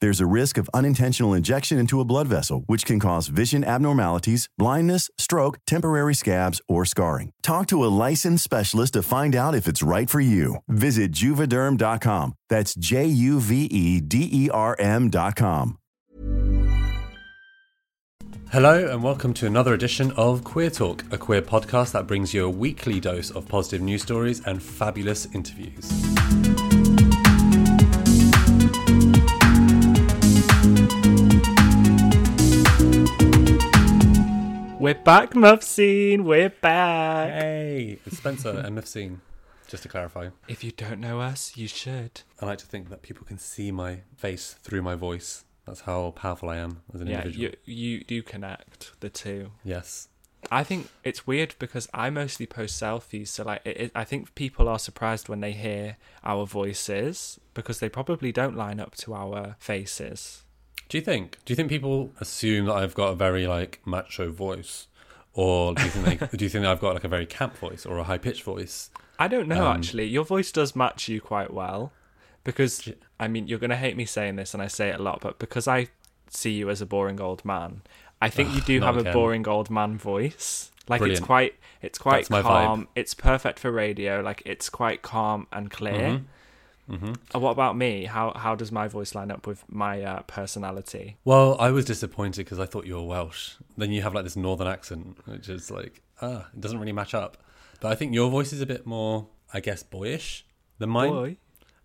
There's a risk of unintentional injection into a blood vessel, which can cause vision abnormalities, blindness, stroke, temporary scabs, or scarring. Talk to a licensed specialist to find out if it's right for you. Visit juvederm.com. That's J U V E D E R M.com. Hello, and welcome to another edition of Queer Talk, a queer podcast that brings you a weekly dose of positive news stories and fabulous interviews. We're back, Mufseen. We're back. Hey, it's Spencer and Mufseen, just to clarify. If you don't know us, you should. I like to think that people can see my face through my voice. That's how powerful I am as an Yeah, individual. you you do connect the two. Yes. I think it's weird because I mostly post selfies, so like it, it, I think people are surprised when they hear our voices because they probably don't line up to our faces. Do you think? Do you think people assume that I've got a very like macho voice, or do you think they, do you think that I've got like a very camp voice or a high pitched voice? I don't know Um, actually. Your voice does match you quite well because I mean you're gonna hate me saying this, and I say it a lot, but because I see you as a boring old man, I think you do have a boring old man voice. Like Brilliant. it's quite, it's quite That's calm. It's perfect for radio. Like it's quite calm and clear. Mm-hmm. Uh, what about me? How how does my voice line up with my uh, personality? Well, I was disappointed because I thought you were Welsh. Then you have like this northern accent, which is like ah, it doesn't really match up. But I think your voice is a bit more, I guess, boyish than mine. Boy,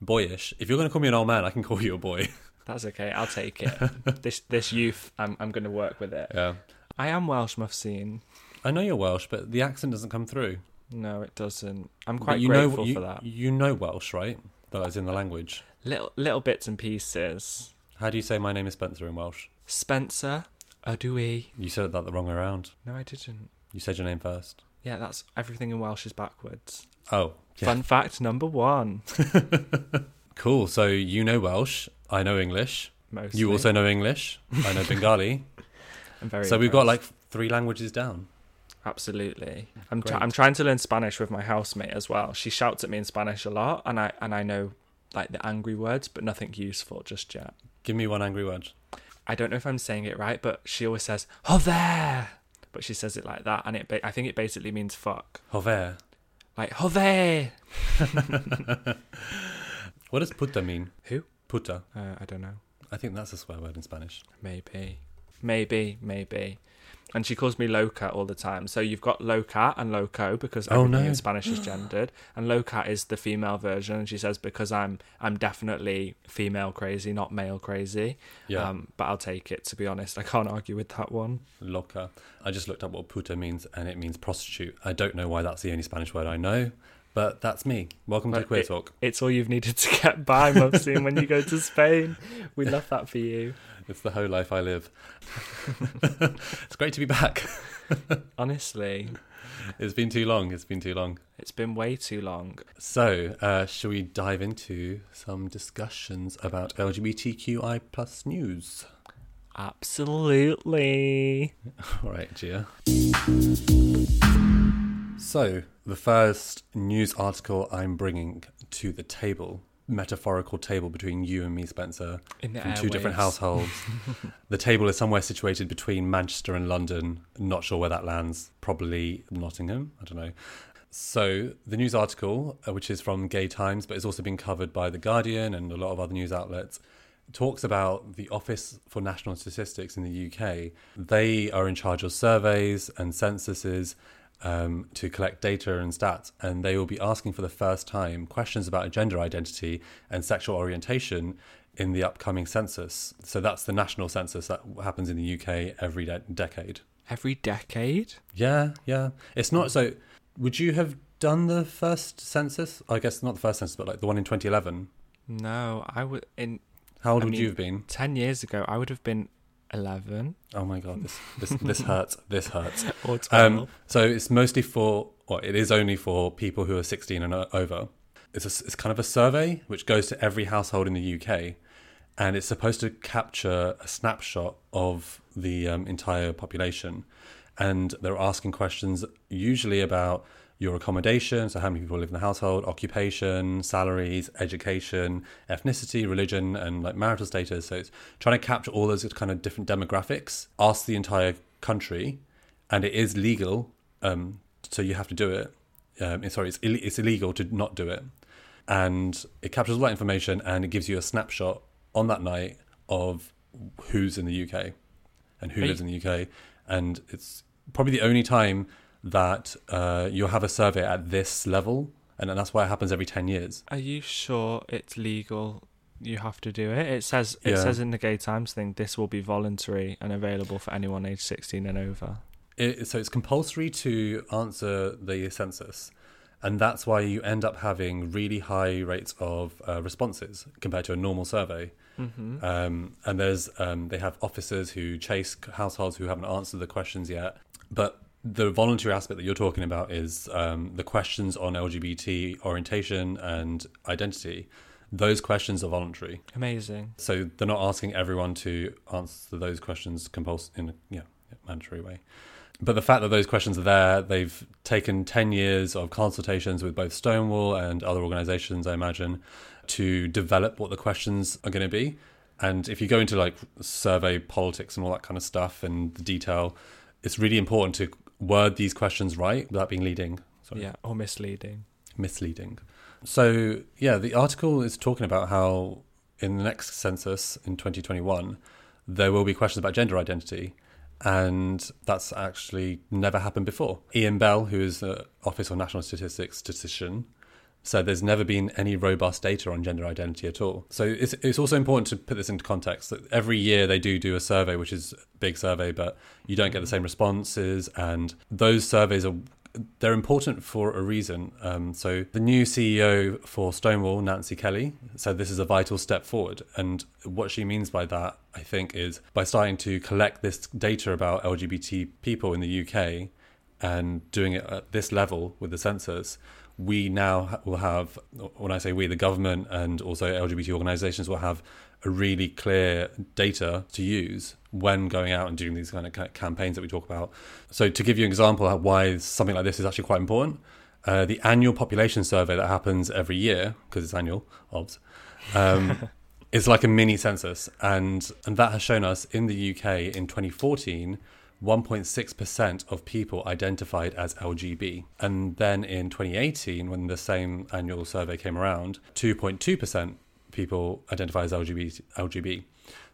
Boyish. If you're going to call me an old man, I can call you a boy. that's okay. I'll take it. this this youth, I'm I'm going to work with it. yeah. I am Welsh, Mufseen. I know you're Welsh, but the accent doesn't come through. No, it doesn't. I'm But quite you grateful know, you, for that. You know Welsh, right? That is in the language. Little little bits and pieces. How do you say my name is Spencer in Welsh? Spencer, Adui. You said that the wrong way around. No, I didn't. You said your name first. Yeah, that's everything in Welsh is backwards. Oh, yeah. Fun fact number one. Cool. So you know Welsh. I know English. Mostly. You also know English. I know Bengali. I'm very. so we've got like three languages down. Absolutely. I'm try- I'm trying to learn Spanish with my housemate as well. She shouts at me in Spanish a lot, and I and I know like the angry words, but nothing useful just yet. Give me one angry word. I don't know if I'm saying it right, but she always says "joder," but she says it like that, and it ba- I think it basically means fuck, Jover. like "joder." What does puta mean? Who? Puta. Uh, I don't know. I think that's a swear word in Spanish. Maybe, maybe, maybe. And she calls me loca all the time. So you've got loca and loco because Oh, everything no. in Spanish is gendered, and loca is the female version. And she says because I'm I'm definitely female crazy, not male crazy. Yeah. Um, but I'll take it. To be honest, I can't argue with that one. Loca. I just looked up what puta means and it means prostitute. I don't know why that's the only Spanish word I know, but that's me. Welcome to But Queer it- Talk. It's all you've needed to get by, Mufseen, when you go to Spain. We love that for you. It's the whole life I live. it's great to be back. Honestly, It's been too long. It's been too long. it's been way too long. So, uh, shall we dive into some discussions about LGBTQI plus news? Absolutely. All right, Gia. So, the first news article I'm bringing to the table, metaphorical table between you and me, Spencer, from two different households. the table is somewhere situated between Manchester and London. Not sure where that lands. Probably Nottingham. I don't know. So, the news article, uh, which is from Gay Times, but it's also been covered by The Guardian and a lot of other news outlets, talks about the Office for National Statistics in the UK. They are in charge of surveys and censuses um, to collect data and stats, and they will be asking for the first time questions about gender identity and sexual orientation in the upcoming census. So that's the national census that happens in the UK every de- decade. Every decade? Yeah, yeah. It's not so. Would you have done the first census? I guess not the first census, but like the one in 2011. No, I would in How old I would mean- you have been? ten years ago. I would have been eleven Oh my god, this this this hurts. This hurts. or twelve. Um, so it's mostly for, it is only for people who are 16 and over. It's a, it's kind of a survey which goes to every household in the UK, and it's supposed to capture a snapshot of the um, entire population. And they're asking questions usually about your accommodation, so how many people live in the household, occupation, salaries, education, ethnicity, religion, and like marital status. So it's trying to capture all those kind of different demographics, ask the entire country, and it is legal, um, so you have to do it. Um, sorry, it's, Ill- it's illegal to not do it, and it captures all that information and it gives you a snapshot on that night of who's in the UK and who Are lives in the UK, and it's probably the only time that uh, you'll have a survey at this level, and, that's why it happens every ten years. Are you sure it's legal? You have to do it. It says it Yeah. says in the Gay Times thing this will be voluntary and available for anyone aged sixteen and over. It, so it's compulsory to answer the census, and that's why you end up having really high rates of uh, responses compared to a normal survey. Mm-hmm. Um, and there's um, they have officers who chase households who haven't answered the questions yet. But the voluntary aspect that you're talking about is um, the questions on LGBT orientation and identity. Those questions are voluntary, Amazing. so they're not asking everyone to answer those questions compuls- in a yeah, mandatory way. But the fact that those questions are there, they've taken 10 years of consultations with both Stonewall and other organizations, I imagine, to develop what the questions are going to be. And if you go into like survey politics and all that kind of stuff and the detail, it's really important to word these questions right without being leading. Sorry Yeah, or misleading. misleading. So, yeah, the article is talking about how in the next census in 2021, there will be questions about gender identity. And that's actually never happened before. Iain Bell, who is the Office of National Statistics statistician, said there's never been any robust data on gender identity at all. So it's, it's also important to put this into context that every year they do do a survey, which is a big survey, but you don't get the same responses. And those surveys are they're important for a reason. Um, so the new CEO for Stonewall, Nancy Kelly, said this is a vital step forward. And what she means by that, I think, is by starting to collect this data about LGBT people in the UK and doing it at this level with the census, we now will have, when I say we, the government and also LGBT organizations will have a really clear data to use when going out and doing these kind of campaigns that we talk about. So, to give you an example of why something like this is actually quite important, uh, the annual population survey that happens every year, because it's annual, obs, um, is like a mini census. And, and that has shown us in the UK in 2014, 1.6% of people identified as LGB. And then in 2018, when the same annual survey came around, 2.2% people identify as LGBT. LGB.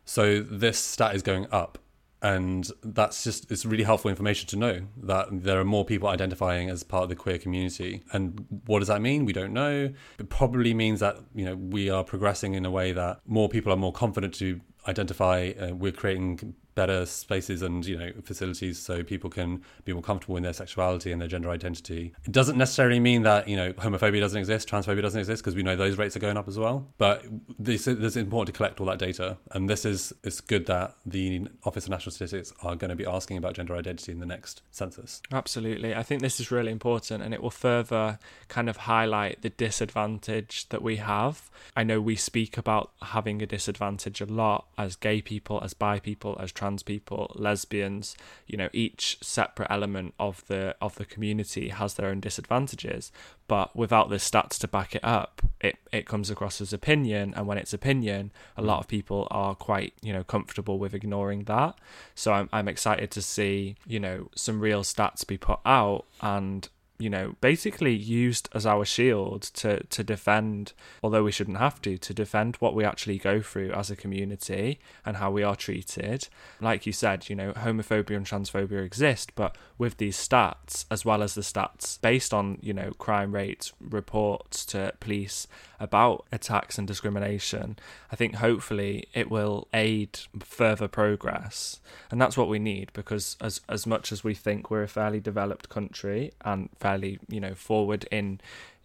So this stat is going up. And that's just, it's really helpful information to know that there are more people identifying as part of the queer community. And what does that mean? We don't know. It probably means that, you know, we are progressing in a way that more people are more confident to identify. Uh, we're creating better spaces and you know facilities so people can be more comfortable in their sexuality and their gender identity. It doesn't necessarily mean that you know homophobia doesn't exist, transphobia doesn't exist because we know those rates are going up as well. But this this is important to collect all that data, and this is it's good that the Office of National Statistics are going to be asking about gender identity in the next census. Absolutely. I think this is really important and it will further kind of highlight the disadvantage that we have. I know we speak about having a disadvantage a lot as gay people, as bi people, as trans people, lesbians, you know, each separate element of the of the community has their own disadvantages, but without the stats to back it up, it it comes across as opinion and when it's opinion, a lot of people are quite, you know, comfortable with ignoring that. So I'm I'm excited to see, you know, some real stats be put out and you know, basically used as our shield to to defend, although we shouldn't have to, to defend what we actually go through as a community and how we are treated. Like you said, you know, homophobia and transphobia exist, but with these stats, as well as the stats based on, you know, crime rates, reports to police about attacks and discrimination, I think hopefully it will aid further progress. And that's what we need because as as much as we think we're a fairly developed country and fairly, you know, forward in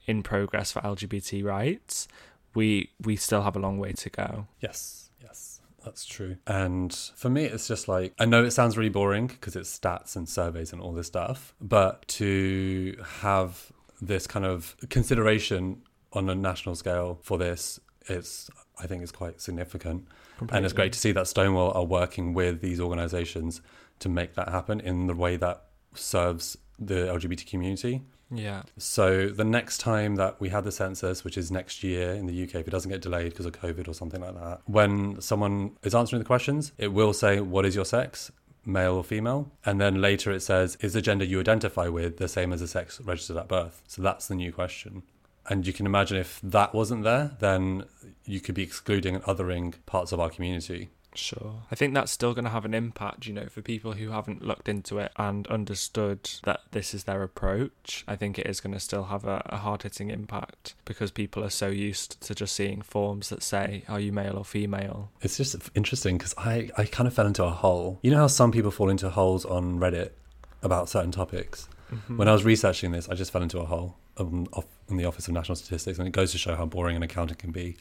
in progress for LGBT rights, we we still have a long way to go. Yes, yes, that's true. And for me, it's just like I know it sounds really boring because it's stats and surveys and all this stuff, but to have this kind of consideration on a national scale for this, it's I think is quite significant. Completely. And it's great to see that Stonewall are working with these organizations to make that happen in the way that serves the LGBT community. Yeah. So the next time that we have the census, which is next year in the UK, if it doesn't get delayed because of COVID or something like that, when someone is answering the questions, it will say, What is your sex? Male or female? And then later it says, Is the gender you identify with the same as the sex registered at birth? So that's the new question. And you can imagine if that wasn't there, then you could be excluding and othering parts of our community. Sure. I think that's still going to have an impact, you know, for people who haven't looked into it and understood that this is their approach. I think it is going to still have a, a hard hitting impact because people are so used to just seeing forms that say, are you male or female? It's just interesting because I, I kind of fell into a hole. You know how some people fall into holes on Reddit about certain topics? Mm-hmm. When I was researching this, I just fell into a hole um, in the Office of National Statistics, and it goes to show how boring an accountant can be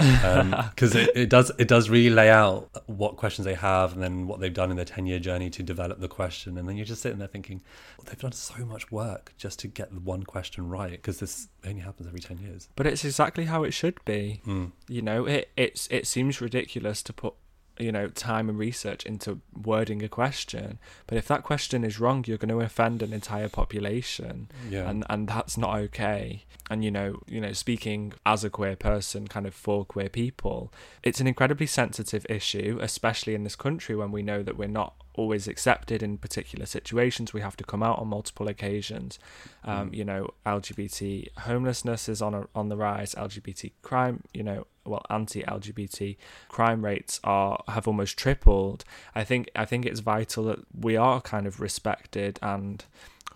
because um, it, it does it does really lay out what questions they have and then what they've done in their 10 year journey to develop the question. And then you're just sitting there thinking well, they've done so much work just to get the one question right because this only happens every 10 years. But it's exactly how it should be. Mm. you know it it's it seems ridiculous to put you know time and research into wording a question but if that question is wrong you're going to offend an entire population yeah. and and that's not okay and you know you know speaking as a queer person kind of for queer people it's an incredibly sensitive issue especially in this country when we know that we're not always accepted in particular situations. We have to come out on multiple occasions. Um, mm. You know, LGBT homelessness is on a, on the rise. LGBT crime, you know, well, anti-LGBT crime rates are have almost tripled. I think I think it's vital that we are kind of respected and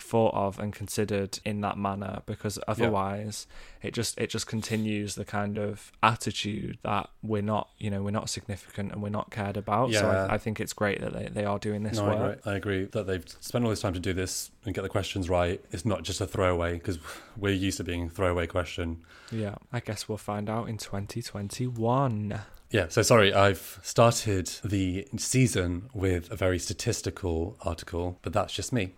thought of and considered in that manner because otherwise yeah. it just it just continues the kind of attitude that we're not you know we're not significant and we're not cared about yeah. so I, I, think it's great that they, they are doing this no, work I agree. I agree that they've spent all this time to do this and get the questions right it's not just a throwaway because we're used to being a throwaway question yeah I guess we'll find out in 2021 yeah, so sorry, I've started the season with a very statistical article, but that's just me.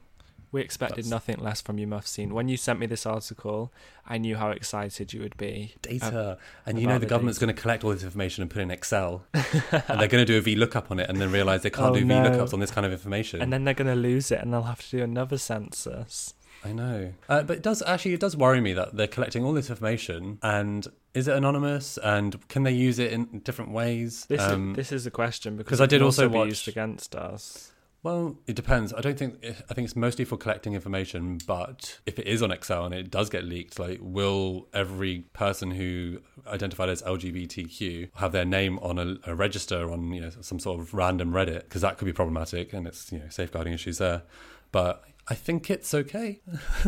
We expected That's... nothing less from you, Mufseen. When you sent me this article, I knew how excited you would be. Data. and you know the, the government's going to collect all this information and put it in Excel. and they're going to do a VLOOKUP on it and then realise they can't oh, do no. VLOOKUPs on this kind of information. And then they're going to lose it and they'll have to do another census. I know. Uh, but it does actually it does worry me that they're collecting all this information and is it anonymous and can they use it in different ways? This, um, is, this is a question because I did also, also watch, used against us. Well, it depends. I don't think I think it's mostly for collecting information, but if it is on Excel and it does get leaked, like will every person who identified as LGBTQ have their name on a, a register on you know some sort of random Reddit? Because that could be problematic, and it's you know safeguarding issues there. But I think it's okay.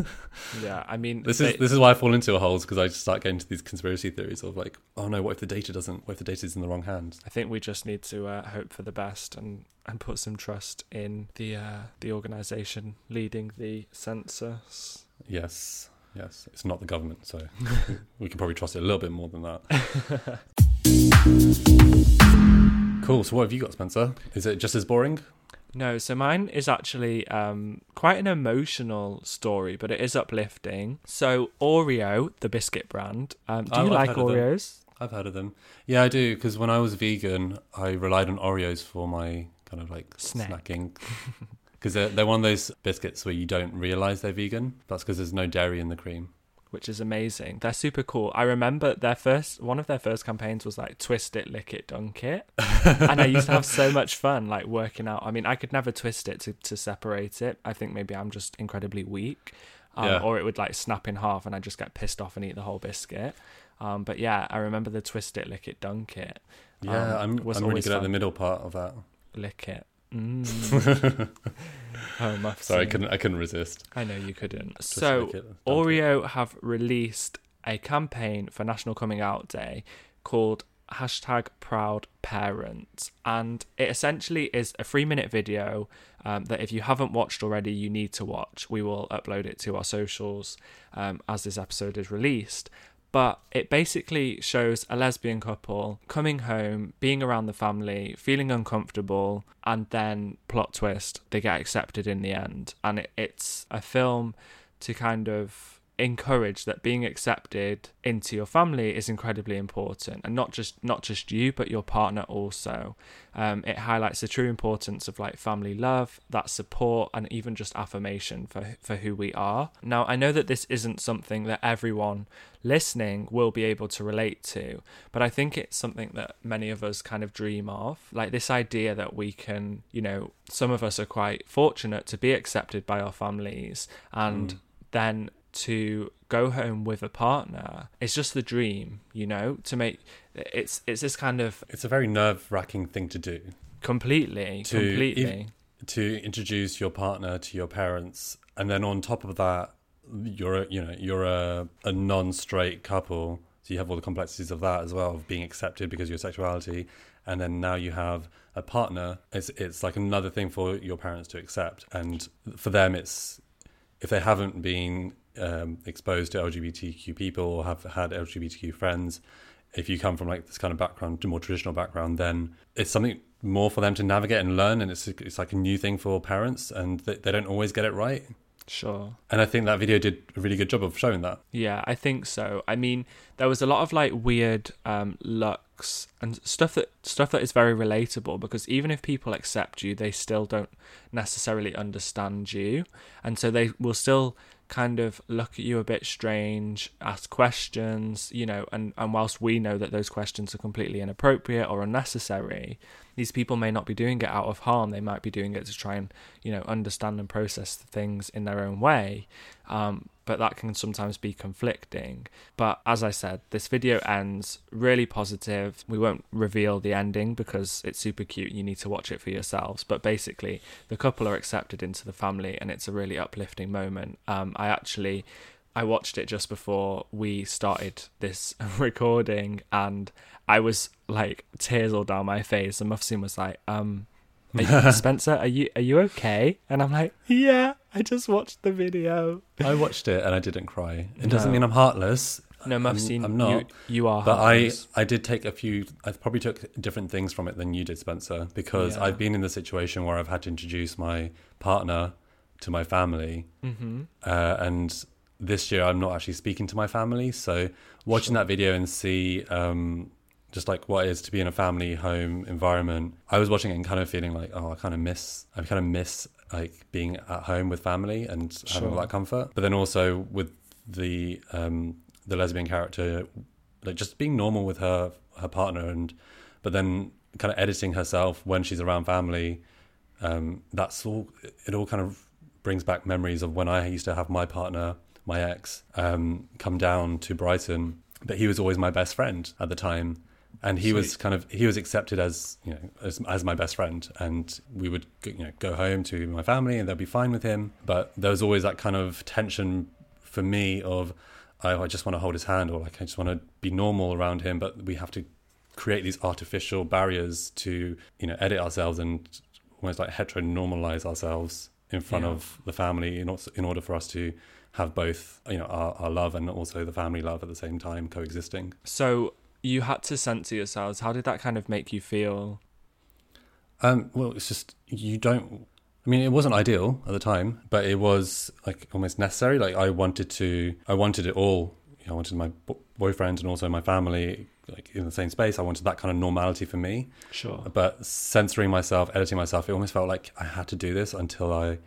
yeah, I mean, this they, is this is why I fall into a holes because I just start getting to these conspiracy theories of like, oh no, what if the data doesn't? What if the data is in the wrong hands? I think we just need to uh, hope for the best and and put some trust in the uh, the organisation leading the census. Yes, yes, it's not the government, so we can probably trust it a little bit more than that. cool. So, what have you got, Spencer? Is it just as boring? No, so mine is actually um, quite an emotional story, but it is uplifting. So Oreo, the biscuit brand, um, do oh, you like Oreos? I've heard of them. Yeah, I do because when I was vegan, I relied on Oreos for my kind of like Snack. snacking. Because they're, they're one of those biscuits where you don't realize they're vegan. That's because there's no dairy in the cream which is amazing. They're super cool. I remember their first one of their first campaigns was like twist it, lick it, dunk it. and I used to have so much fun like working out. I mean, I could never twist it to, to separate it. I think maybe I'm just incredibly weak. um, Yeah. or it would like snap in half, and I just get pissed off and eat the whole biscuit. Um, but yeah, I remember the twist it, lick it, dunk it. Yeah, Um, I'm, was I'm really good at the middle part of that. Lick it. Mm. oh, Sorry, I couldn't. I couldn't resist. I know you couldn't. Twist so, lick it, dunk it. Oreo have released a campaign for National Coming Out Day called hashtag Proud Parent, and it essentially is a three minute video um, that if you haven't watched already, you need to watch. We will upload it to our socials um, as this episode is released. But it basically shows a lesbian couple coming home, being around the family, feeling uncomfortable, and then plot twist, they get accepted in the end. And it, it's a film to kind of encourage that being accepted into your family is incredibly important and not just not just you but your partner also. Um, it highlights the true importance of like family love that support and even just affirmation for for who we are. Now i know that this isn't something that everyone listening will be able to relate to but i think it's something that many of us kind of dream of. Like this idea that we can you know some of us are quite fortunate to be accepted by our families and then to go home with a partner. It's just the dream you know to make it's it's this kind of It's a very nerve wracking thing to do. completely To completely. ev- to introduce your partner to your parents, and then on top of that, you're a, you know you're a, a non-straight couple, so you have all the complexities of that as well of being accepted because of your sexuality, and then now you have a partner. It's it's like another thing for your parents to accept, and for them, it's if they haven't been um, exposed to LGBTQ people or have had LGBTQ friends, if you come from like this kind of background, to more traditional background, then it's something more for them to navigate and learn, and it's it's like a new thing for parents, and they, they don't always get it right. sure And I think that video did a really good job of showing that. Yeah, I think so. I mean, there was a lot of like weird um looks and stuff that stuff that is very relatable because even if people accept you, they still don't necessarily understand you. And so they will still kind of look at you a bit strange, ask questions, you know, and, and whilst we know that those questions are completely inappropriate or unnecessary, these people may not be doing it out of harm. They might be doing it to try and, you know, understand and process things in their own way. Um, but that can sometimes be conflicting. But as I said, this video ends really positive. We won't reveal the ending because it's super cute. You need to watch it for yourselves. But basically, the couple are accepted into the family, and it's a really uplifting moment. Um, I actually. I watched it just before we started this recording, and I was like tears all down my face. And Mufseen was like, "Um, Spencer, are you are you okay?" And I'm like, "Yeah, I just watched the video." I watched it and I didn't cry. It doesn't mean I'm heartless. No, I'm- seen. I'm not. You, you are, But I, heartless. I did take a few. I probably took different things from it than you did, Spencer, because Yeah. I've been in the situation where I've had to introduce my partner to my family, Mhm. uh, and this year I'm not actually speaking to my family. So watching Sure. that video and see um, just like what it is to be in a family home environment, I was watching it and kind of feeling like, oh, I kind of miss, I kind of miss like being at home with family and having all that comfort. But then also with the um, the lesbian character, like just being normal with her her partner and but then kind of editing herself when she's around family um that's all it all kind of brings back memories of when i used to have my partner my ex um come down to brighton. But he was always my best friend at the time and he was kind of he was accepted as you know as, as my best friend and we would you know go home to my family and they'd be fine with him but there was always that kind of tension for me of oh, I just want to hold his hand or like I just want to be normal around him, but we have to create these artificial barriers to you know edit ourselves and almost like heteronormalize ourselves in front Yeah. of the family in, in order for us to have both you know our, our love and also the family love at the same time coexisting. So you had to censor yourselves. How did that kind of make you feel? Um, well, it's just you don't. I mean, it wasn't ideal at the time, but it was like almost necessary. Like I wanted to, I wanted it all. You know, I wanted my bo- boyfriend and also my family like in the same space. I wanted that kind of normality for me. Sure. But censoring myself, editing myself, it almost felt like I had to do this until I,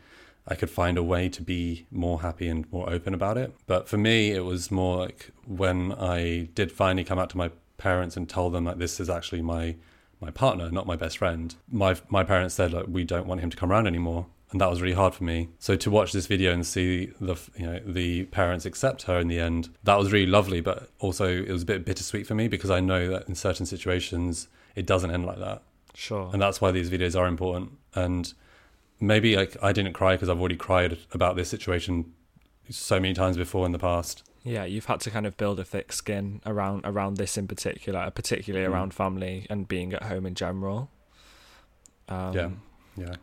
I could find a way to be more happy and more open about it. But for me, it was more like when I did finally come out to my parents and tell them like this is actually my my partner, not my best friend. My my parents said like we don't want him to come around anymore, and that was really hard for me. So to watch this video and see the you know the parents accept her in the end, that was really lovely. But also it was a bit bittersweet for me because I know that in certain situations it doesn't end like that. Sure. And that's why these videos are important. And maybe like I didn't cry because I've already cried about this situation so many times before in the past. Yeah, you've had to kind of build a thick skin around around this in particular, particularly Mm. around family and being at home in general. Um, yeah, yeah.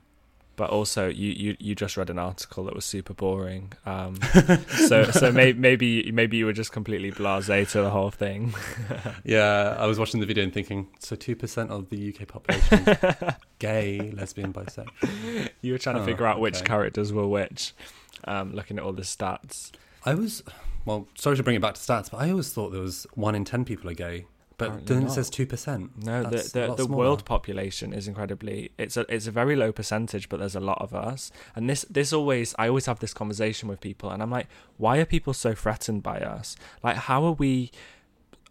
But also, you, you, you just read an article that was super boring. Um, so so may, maybe maybe you were just completely blasé to the whole thing. Yeah, I was watching the video and thinking, so two percent of the UK population gay, lesbian, bisexual. you were trying to Oh, figure out which okay. characters were which, um, looking at all the stats. I was, well, sorry to bring it back to stats, but I always thought there was one in ten people are gay. But then it says two percent. No, the That's a the, the world population is incredibly it's a it's a very low percentage, but there's a lot of us. And this this always I always have this conversation with people, and I'm like, why are people so threatened by us? Like, how are we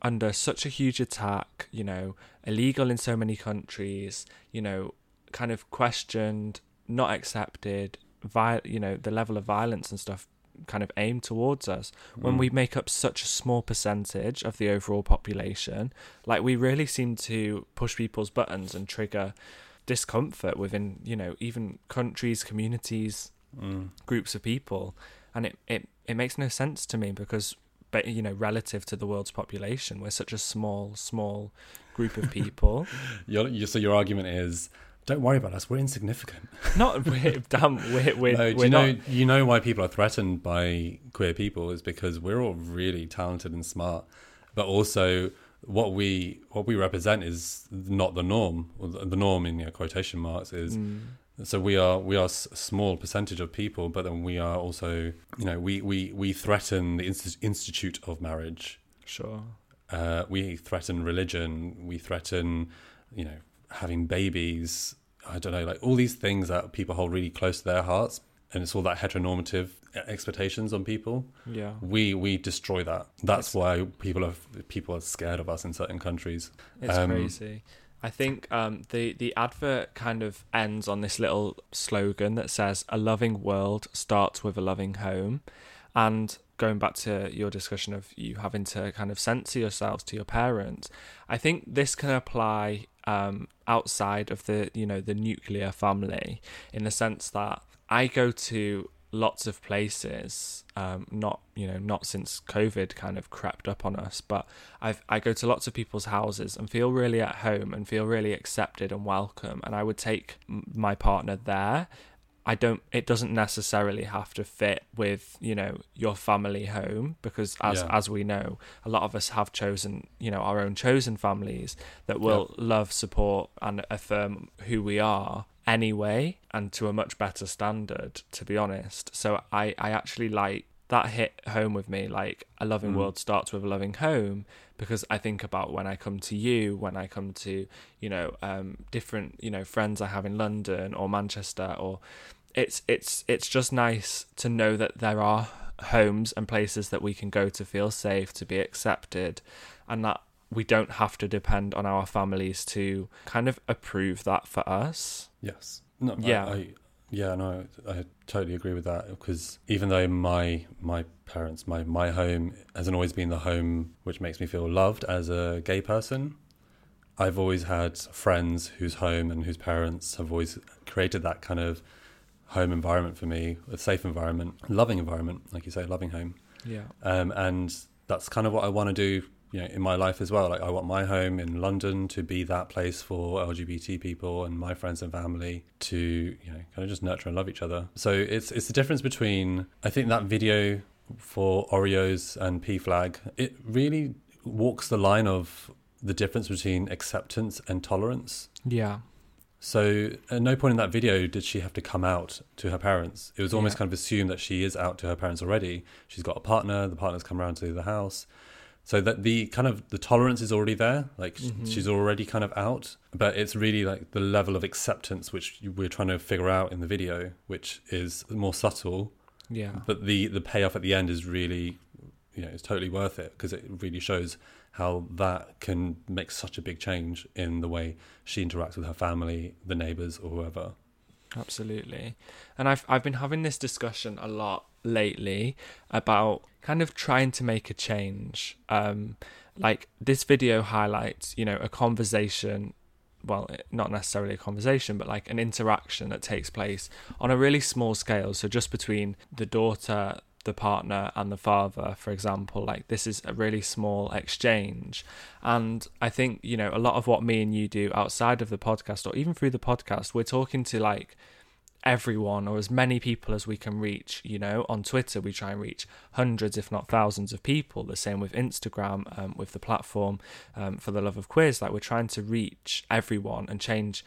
under such a huge attack? You know, illegal in so many countries. You know, kind of questioned, not accepted. Vi- you know, the level of violence and stuff kind of aim towards us when Mm. we make up such a small percentage of the overall population like we really seem to push people's buttons and trigger discomfort within you know even countries communities Mm. groups of people and it it, it makes no sense to me because but you know relative to the world's population we're such a small small group of people Your, so your argument is, don't worry about us. We're insignificant. not we're damn we're we're, no, we're you not know you know why people are threatened by queer people is because we're all really talented and smart, but also what we what we represent is not the norm. The norm in you know, quotation marks is Mm, so we are we are a small percentage of people, but then we are also you know we we we threaten the inst- institute of marriage. sure Uh, we threaten religion. We threaten you know having babies. I don't know like all these things that people hold really close to their hearts, and it's all that heteronormative expectations on people. yeah We we destroy that. That's why people are people are scared of us in certain countries. It's Um, crazy. I think um, the the advert kind of ends on this little slogan that says "A loving world starts with a loving home," and going back to your discussion of you having to kind of censor yourselves to your parents, I think this can apply um, outside of the you know the nuclear family in the sense that I go to lots of places um not you know not since covid kind of crept up on us but I've, I go to lots of people's houses and feel really at home and feel really accepted and welcome. And I would take my partner there. I don't. It doesn't necessarily have to fit with you know your family home because as Yeah. as we know, a lot of us have chosen you know our own chosen families that will love, support, and affirm who we are anyway, and to a much better standard. To be honest, so I I actually like that hit home with me. Like a loving Mm. world starts with a loving home because I think about when I come to you, when I come to you know um, different you know friends I have in London or Manchester, or it's it's it's just nice to know that there are homes and places that we can go to feel safe, to be accepted, and that we don't have to depend on our families to kind of approve that for us. Yes. No, I- Yeah. I, yeah, no, I totally agree with that because even though my my parents, my my home hasn't always been the home which makes me feel loved as a gay person, I've always had friends whose home and whose parents have always created that kind of home environment for me, a safe environment, loving environment, like you say, a loving home. Yeah. Um, and that's kind of what I want to do, you know, in my life as well. Like I want my home in London to be that place for LGBT people and my friends and family to, you know, kind of just nurture and love each other. So it's it's the difference between I think that video for Oreos and PFLAG, it really walks the line of the difference between acceptance and tolerance. Yeah. So at no point in that video did she have to come out to her parents. It was almost Yeah. kind of assumed that she is out to her parents already. She's got a partner, the partner's come around to the house. So that the kind of the tolerance is already there, like Mhm. she's already kind of out, but it's really like the level of acceptance which we're trying to figure out in the video, which is more subtle, Yeah. but the the payoff at the end is really, you know, it's totally worth it because it really shows how that can make such a big change in the way she interacts with her family, the neighbors, or whoever. Absolutely. And I've I've been having this discussion a lot lately about kind of trying to make a change. Um, like this video highlights, you know, a conversation well, not necessarily a conversation, but like an interaction that takes place on a really small scale. So just between the daughter, the partner, and the father, for example, like this is a really small exchange. And I think, you know, a lot of what me and you do outside of the podcast or even through the podcast, we're talking to like everyone or as many people as we can reach. You know, on Twitter, we try and reach hundreds, if not thousands, of people. The same with Instagram, um, with the platform um, for the love of quiz. Like, we're trying to reach everyone and change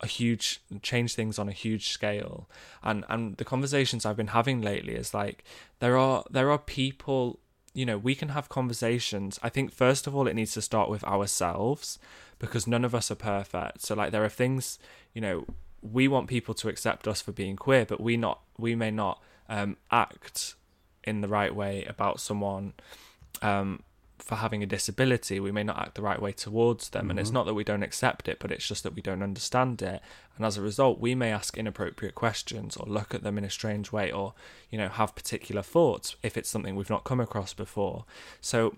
a huge change things on a huge scale. And and the conversations i've been having lately is like there are there are people you know we can have conversations. I think first of all it needs to start with ourselves because none of us are perfect. So like there are things you know we want people to accept us for being queer, but we not we may not um, act in the right way about someone. Um, for having a disability. We may not act the right way towards them, mm-hmm. and it's mm-hmm. not that we don't accept it, but it's just that we don't understand it. And as a result, we may ask inappropriate questions or look at them in a strange way, or you know have particular thoughts if it's something we've not come across before. So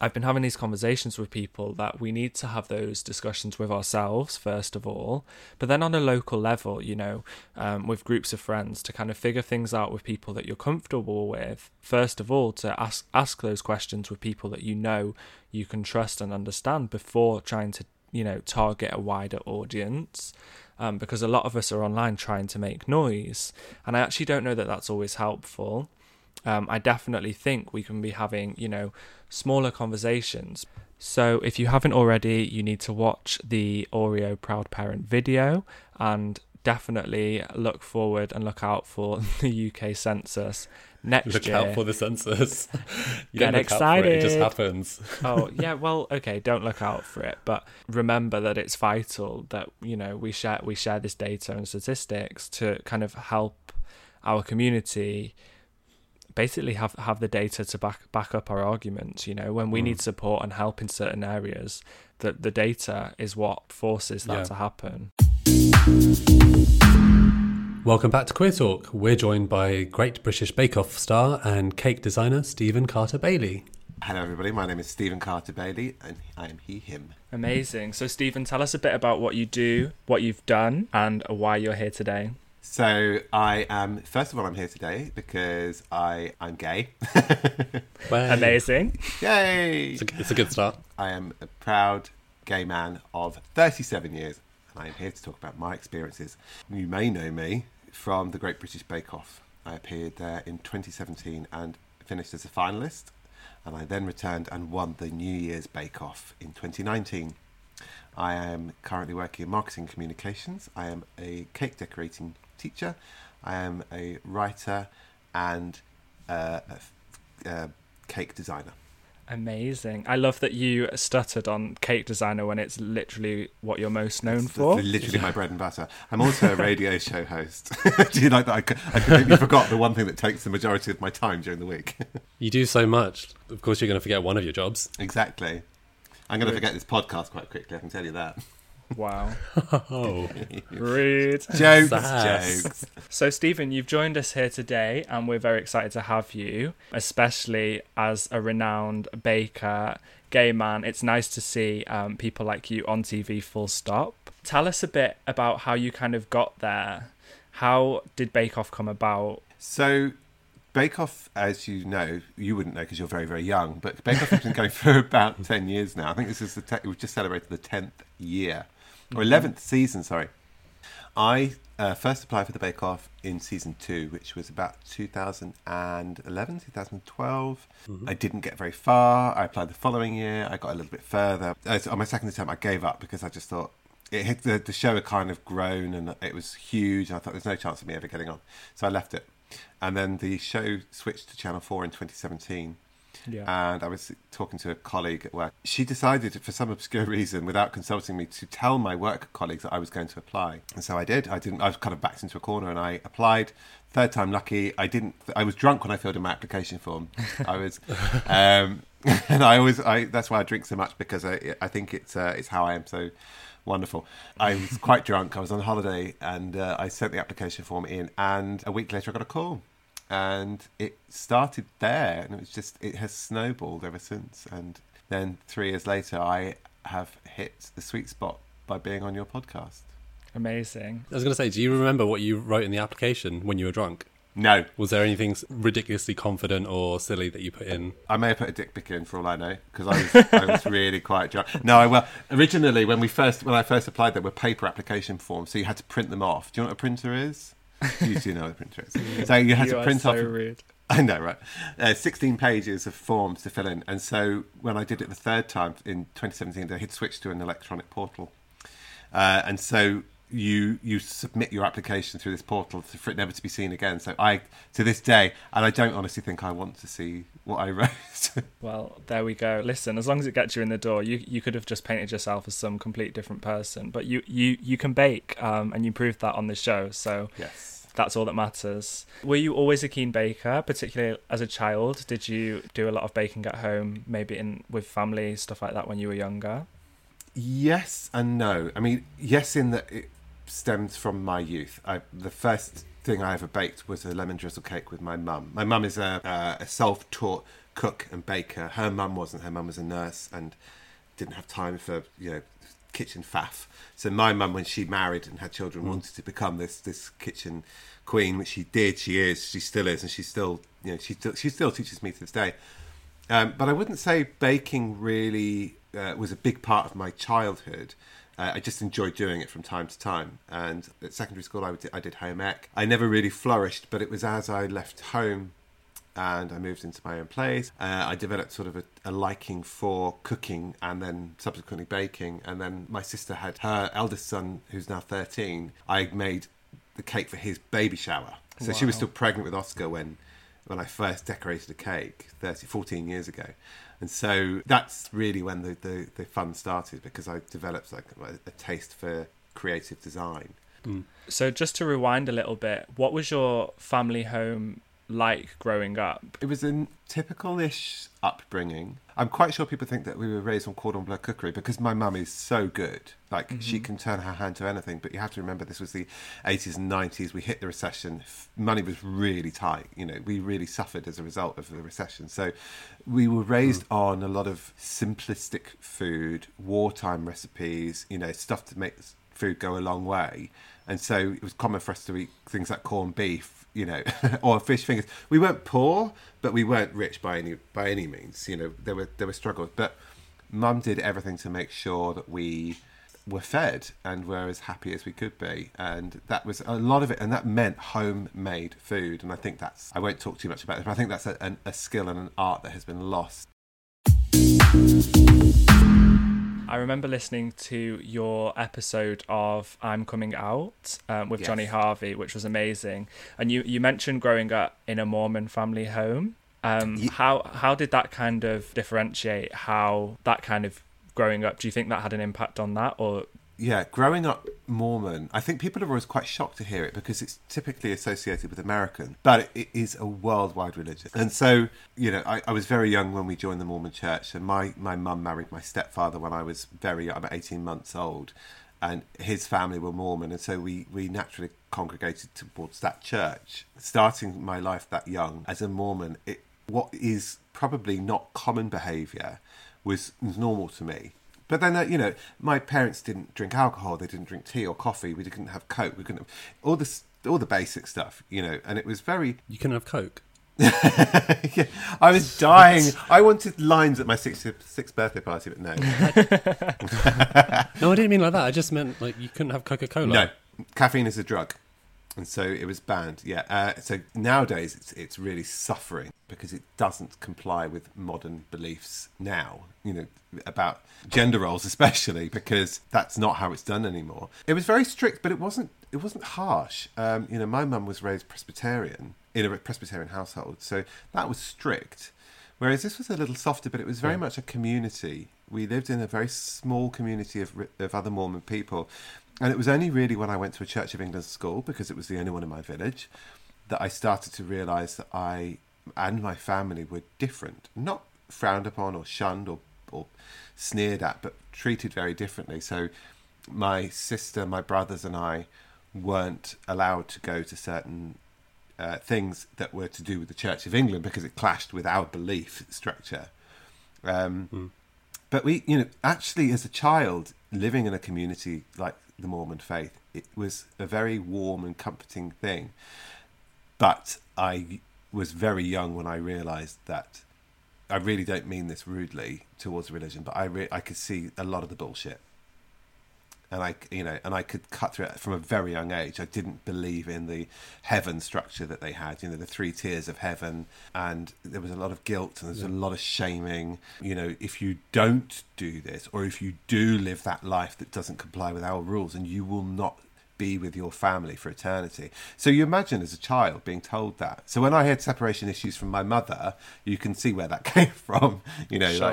I've been having these conversations with people that we need to have those discussions with ourselves, first of all, but then on a local level, you know, um, with groups of friends to kind of figure things out with people that you're comfortable with. First of all, to ask, ask those questions with people that you know you can trust and understand before trying to, you know, target a wider audience. Um, because a lot of us are online trying to make noise. And I actually don't know that that's always helpful. Um, I definitely think we can be having, you know, smaller conversations. So, if you haven't already, you need to watch the Oreo Proud Parent video and definitely look forward and look out for the UK census next look year. Look out for the census. you Get excited. It. it just happens. oh, yeah, well, okay, don't look out for it, but remember that it's vital that, you know, we share we share this data and statistics to kind of help our community basically have have the data to back back up our arguments. You know, when we mm. need support and help in certain areas, that the data is what forces that yeah. to happen. Welcome back to Queer Talk. We're joined by Great British Bake Off star and cake designer Steven Carter Bailey. Hello, everybody. My name is Steven Carter Bailey, and I am he, him. Amazing. So, Steven, tell us a bit about what you do, what you've done, and why you're here today. So I am first of all I'm here today because I I'm gay. Amazing. Yay! It's a, it's a good start. I am a proud gay man of 37 years and I am here to talk about my experiences. You may know me from the Great British Bake Off. I appeared there in 2017 and finished as a finalist and I then returned and won the New Year's Bake Off in 2019. I am currently working in marketing communications. I am a cake decorating teacher. I am a writer and uh, a, a cake designer. Amazing. I love that you stuttered on cake designer when it's literally what you're most known it's, for. It's literally my bread and butter. I'm also a radio show host. do you like that? I, I completely forgot the one thing that takes the majority of my time during the week. you do so much. Of course, you're going to forget one of your jobs. Exactly. I'm going to forget this podcast quite quickly, I can tell you that. Wow. oh. Rude. Jokes, jokes. So, Steven, you've joined us here today, and we're very excited to have you, especially as a renowned baker, gay man. It's nice to see um, people like you on TV, full stop. Tell us a bit about how you kind of got there. How did Bake Off come about? So, Bake Off, as you know, you wouldn't know because you're very, very young, but Bake Off has been going for about 10 years now. I think this is the, te- we've just celebrated the 10th year or 11th season, sorry. I uh, first applied for the Bake Off in season two, which was about 2011, 2012. Mm-hmm. I didn't get very far. I applied the following year. I got a little bit further. On my second attempt, I gave up because I just thought it hit the, the show had kind of grown and it was huge. And I thought there's no chance of me ever getting on. So I left it. And then the show switched to Channel 4 in 2017. Yeah. And I was talking to a colleague at work. She decided, for some obscure reason, without consulting me, to tell my work colleagues that I was going to apply. And so I did. I didn't. I was kind of backed into a corner, and I applied. Third time lucky. I didn't. I was drunk when I filled in my application form. I was, um, and I always. I that's why I drink so much because I. I think it's. Uh, it's how I am so wonderful. I was quite drunk. I was on holiday, and uh, I sent the application form in. And a week later, I got a call and it started there and it was just it has snowballed ever since and then three years later i have hit the sweet spot by being on your podcast Amazing. I was going to say, do you remember what you wrote in the application when you were drunk? no Was there anything ridiculously confident or silly that you put in? I may have put a dick pic in for all I know because I was I was really quite drunk. No, I, well, originally when we first when I first applied, there were paper application forms, so you had to print them off. Do you know what a printer is? You do know a printer is. So you had you to print so off rude. I know, right? Uh, 16 pages of forms to fill in. And so when I did it the third time in 2017, they had switched to an electronic portal. Uh, and so you you submit your application through this portal for it never to be seen again. So I, to this day, and I don't honestly think I want to see what I wrote. Well, there we go. Listen, as long as it gets you in the door, you you could have just painted yourself as some complete different person, but you you you can bake, um, and you proved that on this show. So yes. that's all that matters. Were you always a keen baker, particularly as a child? Did you do a lot of baking at home, maybe in with family stuff like that when you were younger? Yes and no. I mean, yes, in that it stems from my youth. I, the first thing I ever baked was a lemon drizzle cake with my mum. My mum is a, uh, a self-taught cook and baker. Her mum wasn't. Her mum was a nurse and didn't have time for you know kitchen faff. So my mum, when she married and had children, wanted to become this this kitchen queen, which she did. She is. She still is, and she still you know she still she still teaches me to this day. Um, but I wouldn't say baking really uh, was a big part of my childhood. Uh, I just enjoyed doing it from time to time. And at secondary school, I, would, I did home ec. I never really flourished, but it was as I left home and I moved into my own place. Uh, I developed sort of a, a liking for cooking and then subsequently baking. And then my sister had her eldest son, who's now 13. I made the cake for his baby shower. So she was still pregnant with Oscar when when I first decorated a cake 30, 14 years ago. And so that's really when the, the, the fun started because I developed like a, a taste for creative design. Mm. So just to rewind a little bit, what was your family home like growing up? It was a typical-ish upbringing. I'm quite sure people think that we were raised on cordon bleu cookery because my mum is so good. Like she mm-hmm. can turn her hand to anything. But you have to remember this was the 80s and 90s. We hit the recession. Money was really tight. You know, we really suffered as a result of the recession. So we were raised mm. on a lot of simplistic food, wartime recipes. You know, stuff to make food go a long way. And so it was common for us to eat things like corned beef, you know, or fish fingers. We weren't poor, but we weren't rich by any by any means. You know, there were there were struggles, but Mum did everything to make sure that we were fed and were as happy as we could be, and that was a lot of it, and that meant homemade food. And I think that's I won't talk too much about it, but I think that's a, a skill and an art that has been lost. I remember listening to your episode of I'm Coming Out um, with Yes. Johnny Harvey, which was amazing. And you, you mentioned growing up in a Mormon family home. Um, how how did that kind of differentiate how that kind of growing up? Do you think that had an impact on that, or yeah, growing up Mormon, I think people are always quite shocked to hear it because it's typically associated with American, but it is a worldwide religion. And so, you know, I, I was very young when we joined the Mormon church, and my, my mum married my stepfather when I was very young, about 18 months old, and his family were Mormon, and so we, we naturally congregated towards that church. Starting my life that young as a Mormon, it, what is probably not common behaviour was normal to me. But then, uh, you know, my parents didn't drink alcohol. They didn't drink tea or coffee. We didn't have Coke. We couldn't have all this, all the basic stuff, you know. And it was very. You couldn't have Coke. yeah, I was dying. I wanted lines at my sixth, sixth birthday party, but no, No, I didn't mean like that. I just meant like you couldn't have Coca Cola. no. Caffeine is a drug, and so it was banned. Yeah. Uh, so nowadays, it's it's really suffering because it doesn't comply with modern beliefs now. You know about gender roles, especially because that's not how it's done anymore. It was very strict, but it wasn't. It wasn't harsh. Um, you know, my mum was raised Presbyterian in a Presbyterian household, so that was strict. Whereas this was a little softer, but it was very much a community. We lived in a very small community of, of other Mormon people. And it was only really when I went to a Church of England school, because it was the only one in my village, that I started to realize that I and my family were different. Not frowned upon or shunned or, or sneered at, but treated very differently. So my sister, my brothers, and I weren't allowed to go to certain uh, things that were to do with the Church of England because it clashed with our belief structure. Um, But we, you know, actually, as a child living in a community like the Mormon faith, it was a very warm and comforting thing. But I was very young when I realised that I really don't mean this rudely towards religion, but I re- I could see a lot of the bullshit and I, you know, and I could cut through it from a very young age. I didn't believe in the heaven structure that they had, you know, the three tiers of heaven, and there was a lot of guilt and there's a lot of shaming. You know, if you don't do this, or if you do live that life that doesn't comply with our rules, and you will not be with your family for eternity. So you imagine as a child being told that. So when I had separation issues from my mother, you can see where that came from. You know, Sure.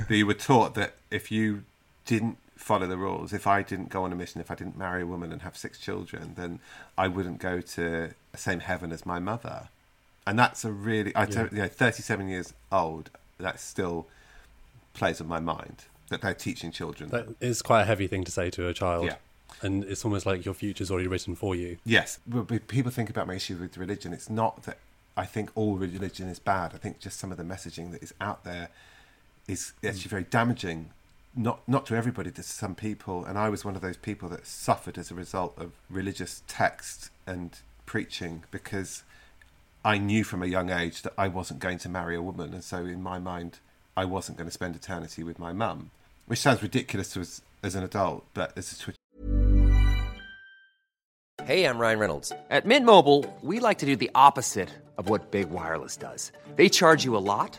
like you were taught that if you didn't follow the rules, if I didn't go on a mission, if I didn't marry a woman and have six children, then I wouldn't go to the same heaven as my mother. And that's a really, I don't, you know, 37 years old, that still plays on my mind that they're teaching children. That is quite a heavy thing to say to a child. Yeah. And it's almost like your future's already written for you. Yes, people think about my issue with religion. It's not that I think all religion is bad. I think just some of the messaging that is out there is actually very damaging. Not not to everybody, to some people. And I was one of those people that suffered as a result of religious text and preaching because I knew from a young age that I wasn't going to marry a woman, and so in my mind, I wasn't going to spend eternity with my mum, which sounds ridiculous to us as an adult, but as a Twitch Hey, I'm Ryan Reynolds. At Mint Mobile, we like to do the opposite of what Big Wireless does. They charge you a lot,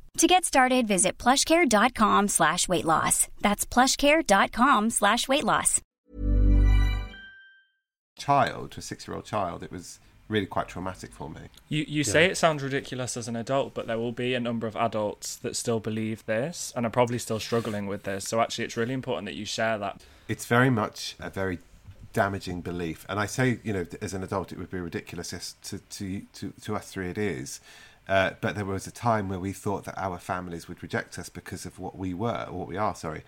To get started, visit plushcare.com slash weight loss. That's plushcare.com slash weight loss. child, to a six-year-old child, it was really quite traumatic for me. You you say it sounds ridiculous as an adult, but there will be a number of adults that still believe this and are probably still struggling with this. So actually, it's really important that you share that. It's very much a very damaging belief, and I say, you know, as an adult, it would be ridiculous yes, to to to, to us three. It is. Uh, but there was a time where we thought that our families would reject us because of what we were, or what we are, sorry.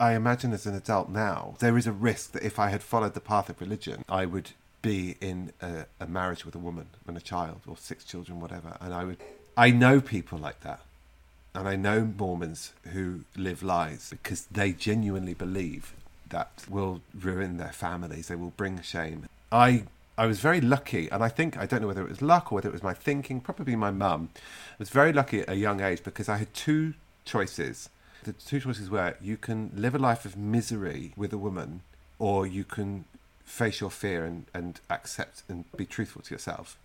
I imagine as an adult now, there is a risk that if I had followed the path of religion, I would be in a, a marriage with a woman and a child, or six children, whatever. And I would, I know people like that. And I know Mormons who live lies because they genuinely believe that will ruin their families, they will bring shame. I I was very lucky, and I think I don't know whether it was luck or whether it was my thinking, probably my mum. I was very lucky at a young age because I had two choices. The two choices were you can live a life of misery with a woman, or you can face your fear and, and accept and be truthful to yourself.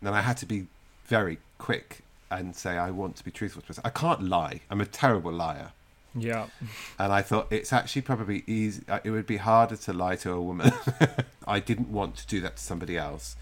And I had to be very quick and say, I want to be truthful to myself. I can't lie. I'm a terrible liar. Yeah. And I thought it's actually probably easy. uh, It would be harder to lie to a woman. I didn't want to do that to somebody else,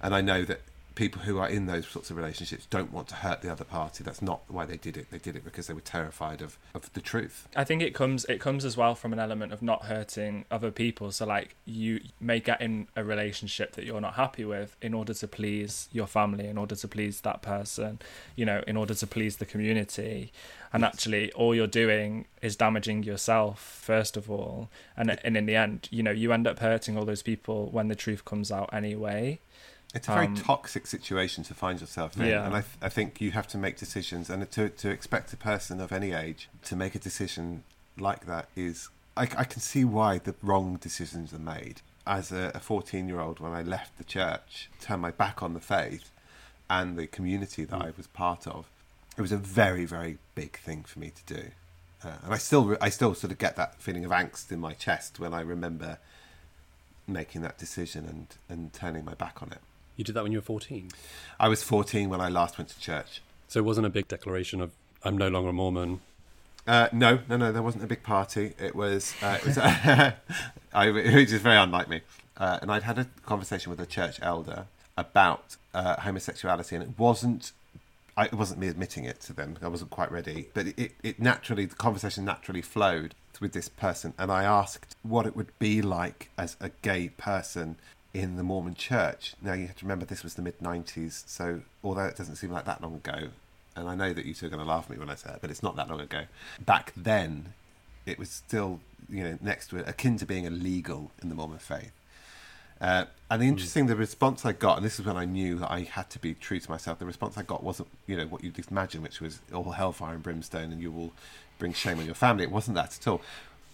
and I know that people who are in those sorts of relationships don't want to hurt the other party. That's not why they did it. They did it because they were terrified of, of the truth. I think it comes it comes as well from an element of not hurting other people. So like you may get in a relationship that you're not happy with in order to please your family, in order to please that person, you know, in order to please the community. And actually all you're doing is damaging yourself first of all. And and in the end, you know, you end up hurting all those people when the truth comes out anyway. It's a very Um, toxic situation to find yourself in, Yeah. and I, th- I think you have to make decisions, and to to expect a person of any age to make a decision like that is, I, I can see why the wrong decisions are made. As a 14 year old, when I left the church, turned my back on the faith and the community that I was part of, it was a very very big thing for me to do, uh, and I still re- I still sort of get that feeling of angst in my chest when I remember making that decision and and turning my back on it. You did that when you were 14. I was 14 when I last went to church. So it wasn't a big declaration of, I'm no longer a Mormon. Uh, no, no, no. There wasn't a big party. It was, uh, it was I, which is very unlike me. Uh, and I'd had a conversation with a church elder about uh, homosexuality, and it wasn't. I, it wasn't me admitting it to them. I wasn't quite ready, but it, it naturally, the conversation naturally flowed with this person, and I asked what it would be like as a gay person in the Mormon Church. Now you have to remember this was the mid '90s, so although it doesn't seem like that long ago, and I know that you two are going to laugh at me when I say it, but it's not that long ago. Back then, it was still you know next to akin to being illegal in the Mormon faith. Uh, and the interesting, the response I got, and this is when I knew that I had to be true to myself. The response I got wasn't, you know, what you'd imagine, which was all hellfire and brimstone, and you will bring shame on your family. It wasn't that at all.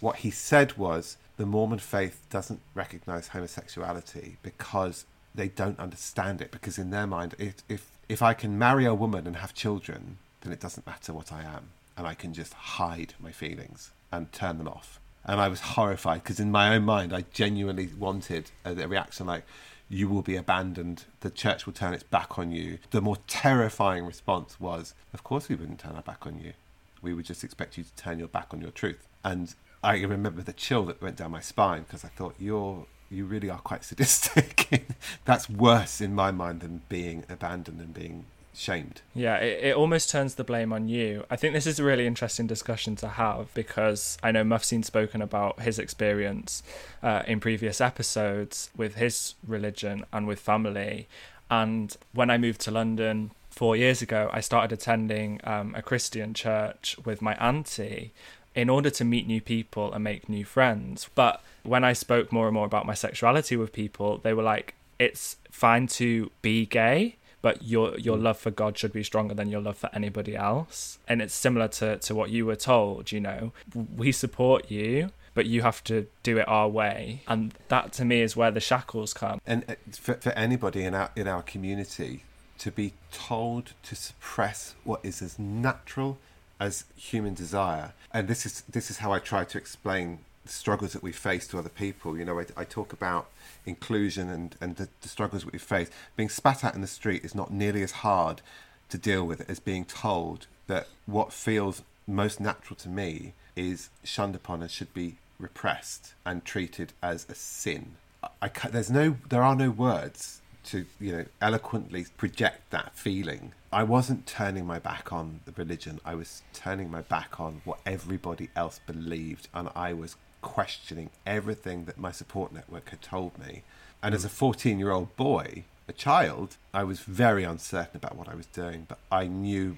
What he said was, the Mormon faith doesn't recognize homosexuality because they don't understand it. Because in their mind, if if if I can marry a woman and have children, then it doesn't matter what I am, and I can just hide my feelings and turn them off. And I was horrified because in my own mind I genuinely wanted a, a reaction like you will be abandoned. The church will turn its back on you. The more terrifying response was of course we wouldn't turn our back on you. We would just expect you to turn your back on your truth. And I remember the chill that went down my spine because I thought you're you really are quite sadistic that's worse in my mind than being abandoned and being shamed Yeah, it, it almost turns the blame on you. I think this is a really interesting discussion to have because I know Mufseen's spoken about his experience uh, in previous episodes with his religion and with family. And when I moved to London four years ago, I started attending um, a Christian church with my auntie in order to meet new people and make new friends. But when I spoke more and more about my sexuality with people, they were like, it's fine to be gay but your your love for God should be stronger than your love for anybody else. And it's similar to, to what you were told, you know. We support you, but you have to do it our way. And that to me is where the shackles come. and uh, for, for anybody in our in our community to be told to suppress what is as natural as human desire. And this is this is how i try to explain the struggles that we face to other people. You know i, I talk about inclusion and and the, the struggles that we face. Being spat at in the street is not nearly as hard to deal with as being told that what feels most natural to me is shunned upon and should be repressed and treated as a sin. I, I there's no, there are no words to you know eloquently project that feeling. I wasn't turning my back on the religion. I was turning my back on what everybody else believed, and I was questioning everything that my support network had told me. And as a 14 year old boy, a child, I was very uncertain about what I was doing, but I knew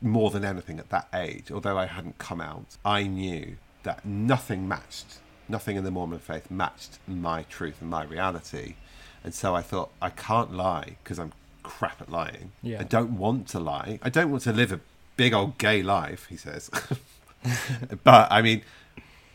more than anything at that age, although I hadn't come out, I knew that nothing matched, nothing in the Mormon faith matched my truth and my reality. And so I thought, I can't lie because I'm crap at lying. Yeah. I don't want to lie. I don't want to live a big old gay life, he says. but I mean,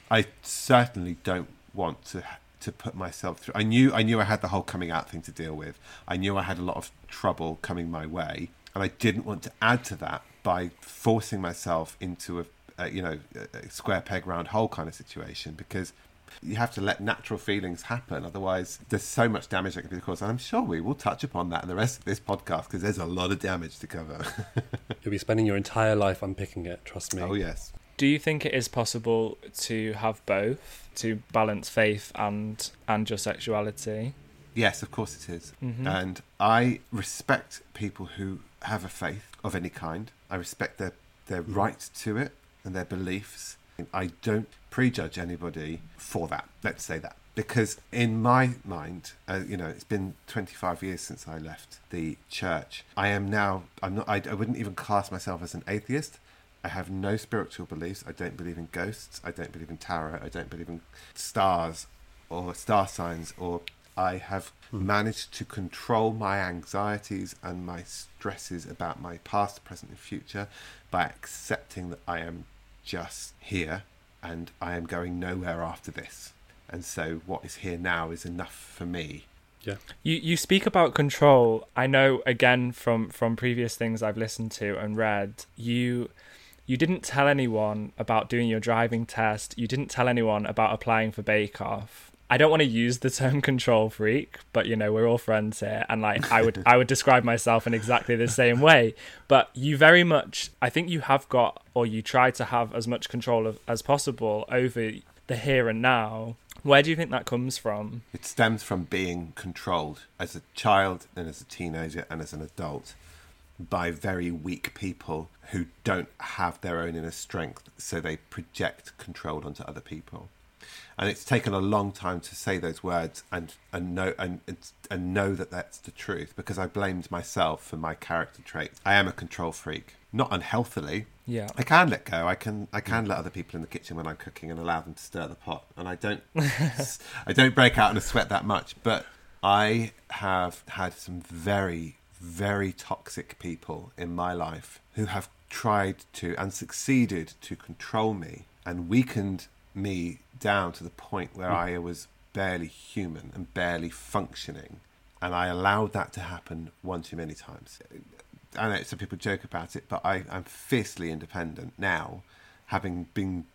I certainly don't want to to put myself through. I knew I knew I had the whole coming out thing to deal with. I knew I had a lot of trouble coming my way, and I didn't want to add to that by forcing myself into a, a you know a a square peg round hole kind of situation because you have to let natural feelings happen otherwise there's so much damage that can be caused and i'm sure we will touch upon that in the rest of this podcast because there's a lot of damage to cover You'll be spending your entire life unpicking it, trust me. oh yes Do you think it is possible to have both, to balance faith and and your sexuality? Yes, of course it is. Mhm. And I respect people who have a faith of any kind. I respect their, their right to it and their beliefs. I don't prejudge anybody for that. Let's say that. Because in my mind, uh, you know, it's been 25 years since I left the church. I am now, I'm not, I, I wouldn't even class myself as an atheist. I have no spiritual beliefs. I don't believe in ghosts. I don't believe in tarot. I don't believe in stars or star signs or I have managed to control my anxieties and my stresses about my past, present, and future by accepting that I am just here and I am going nowhere after this. And so, what is here now is enough for me. Yeah. You you speak about control. I know again from from previous things I've listened to and read, you you didn't tell anyone about doing your driving test. You didn't tell anyone about applying for Bake Off. I don't want to use the term control freak, but you know, we're all friends here and like I would I would describe myself in exactly the same way. But you very much I think you have got or you try to have as much control of, as possible over the here and now. Where do you think that comes from? It stems from being controlled as a child and as a teenager and as an adult by very weak people who don't have their own inner strength, so they project control onto other people. And it's taken a long time to say those words and and know and and know that that's the truth because I blamed myself for my character traits. I am a control freak, not unhealthily. Yeah. I can let go. I can I can let other people in the kitchen when I'm cooking and allow them to stir the pot, and I don't I don't break out in a sweat that much. But I have had some very very toxic people in my life who have tried to and succeeded to control me and weakened me down to the point where hmm. I was barely human and barely functioning. And I allowed that to happen one too many times. I know some people joke about it, but I, I'm fiercely independent now, having been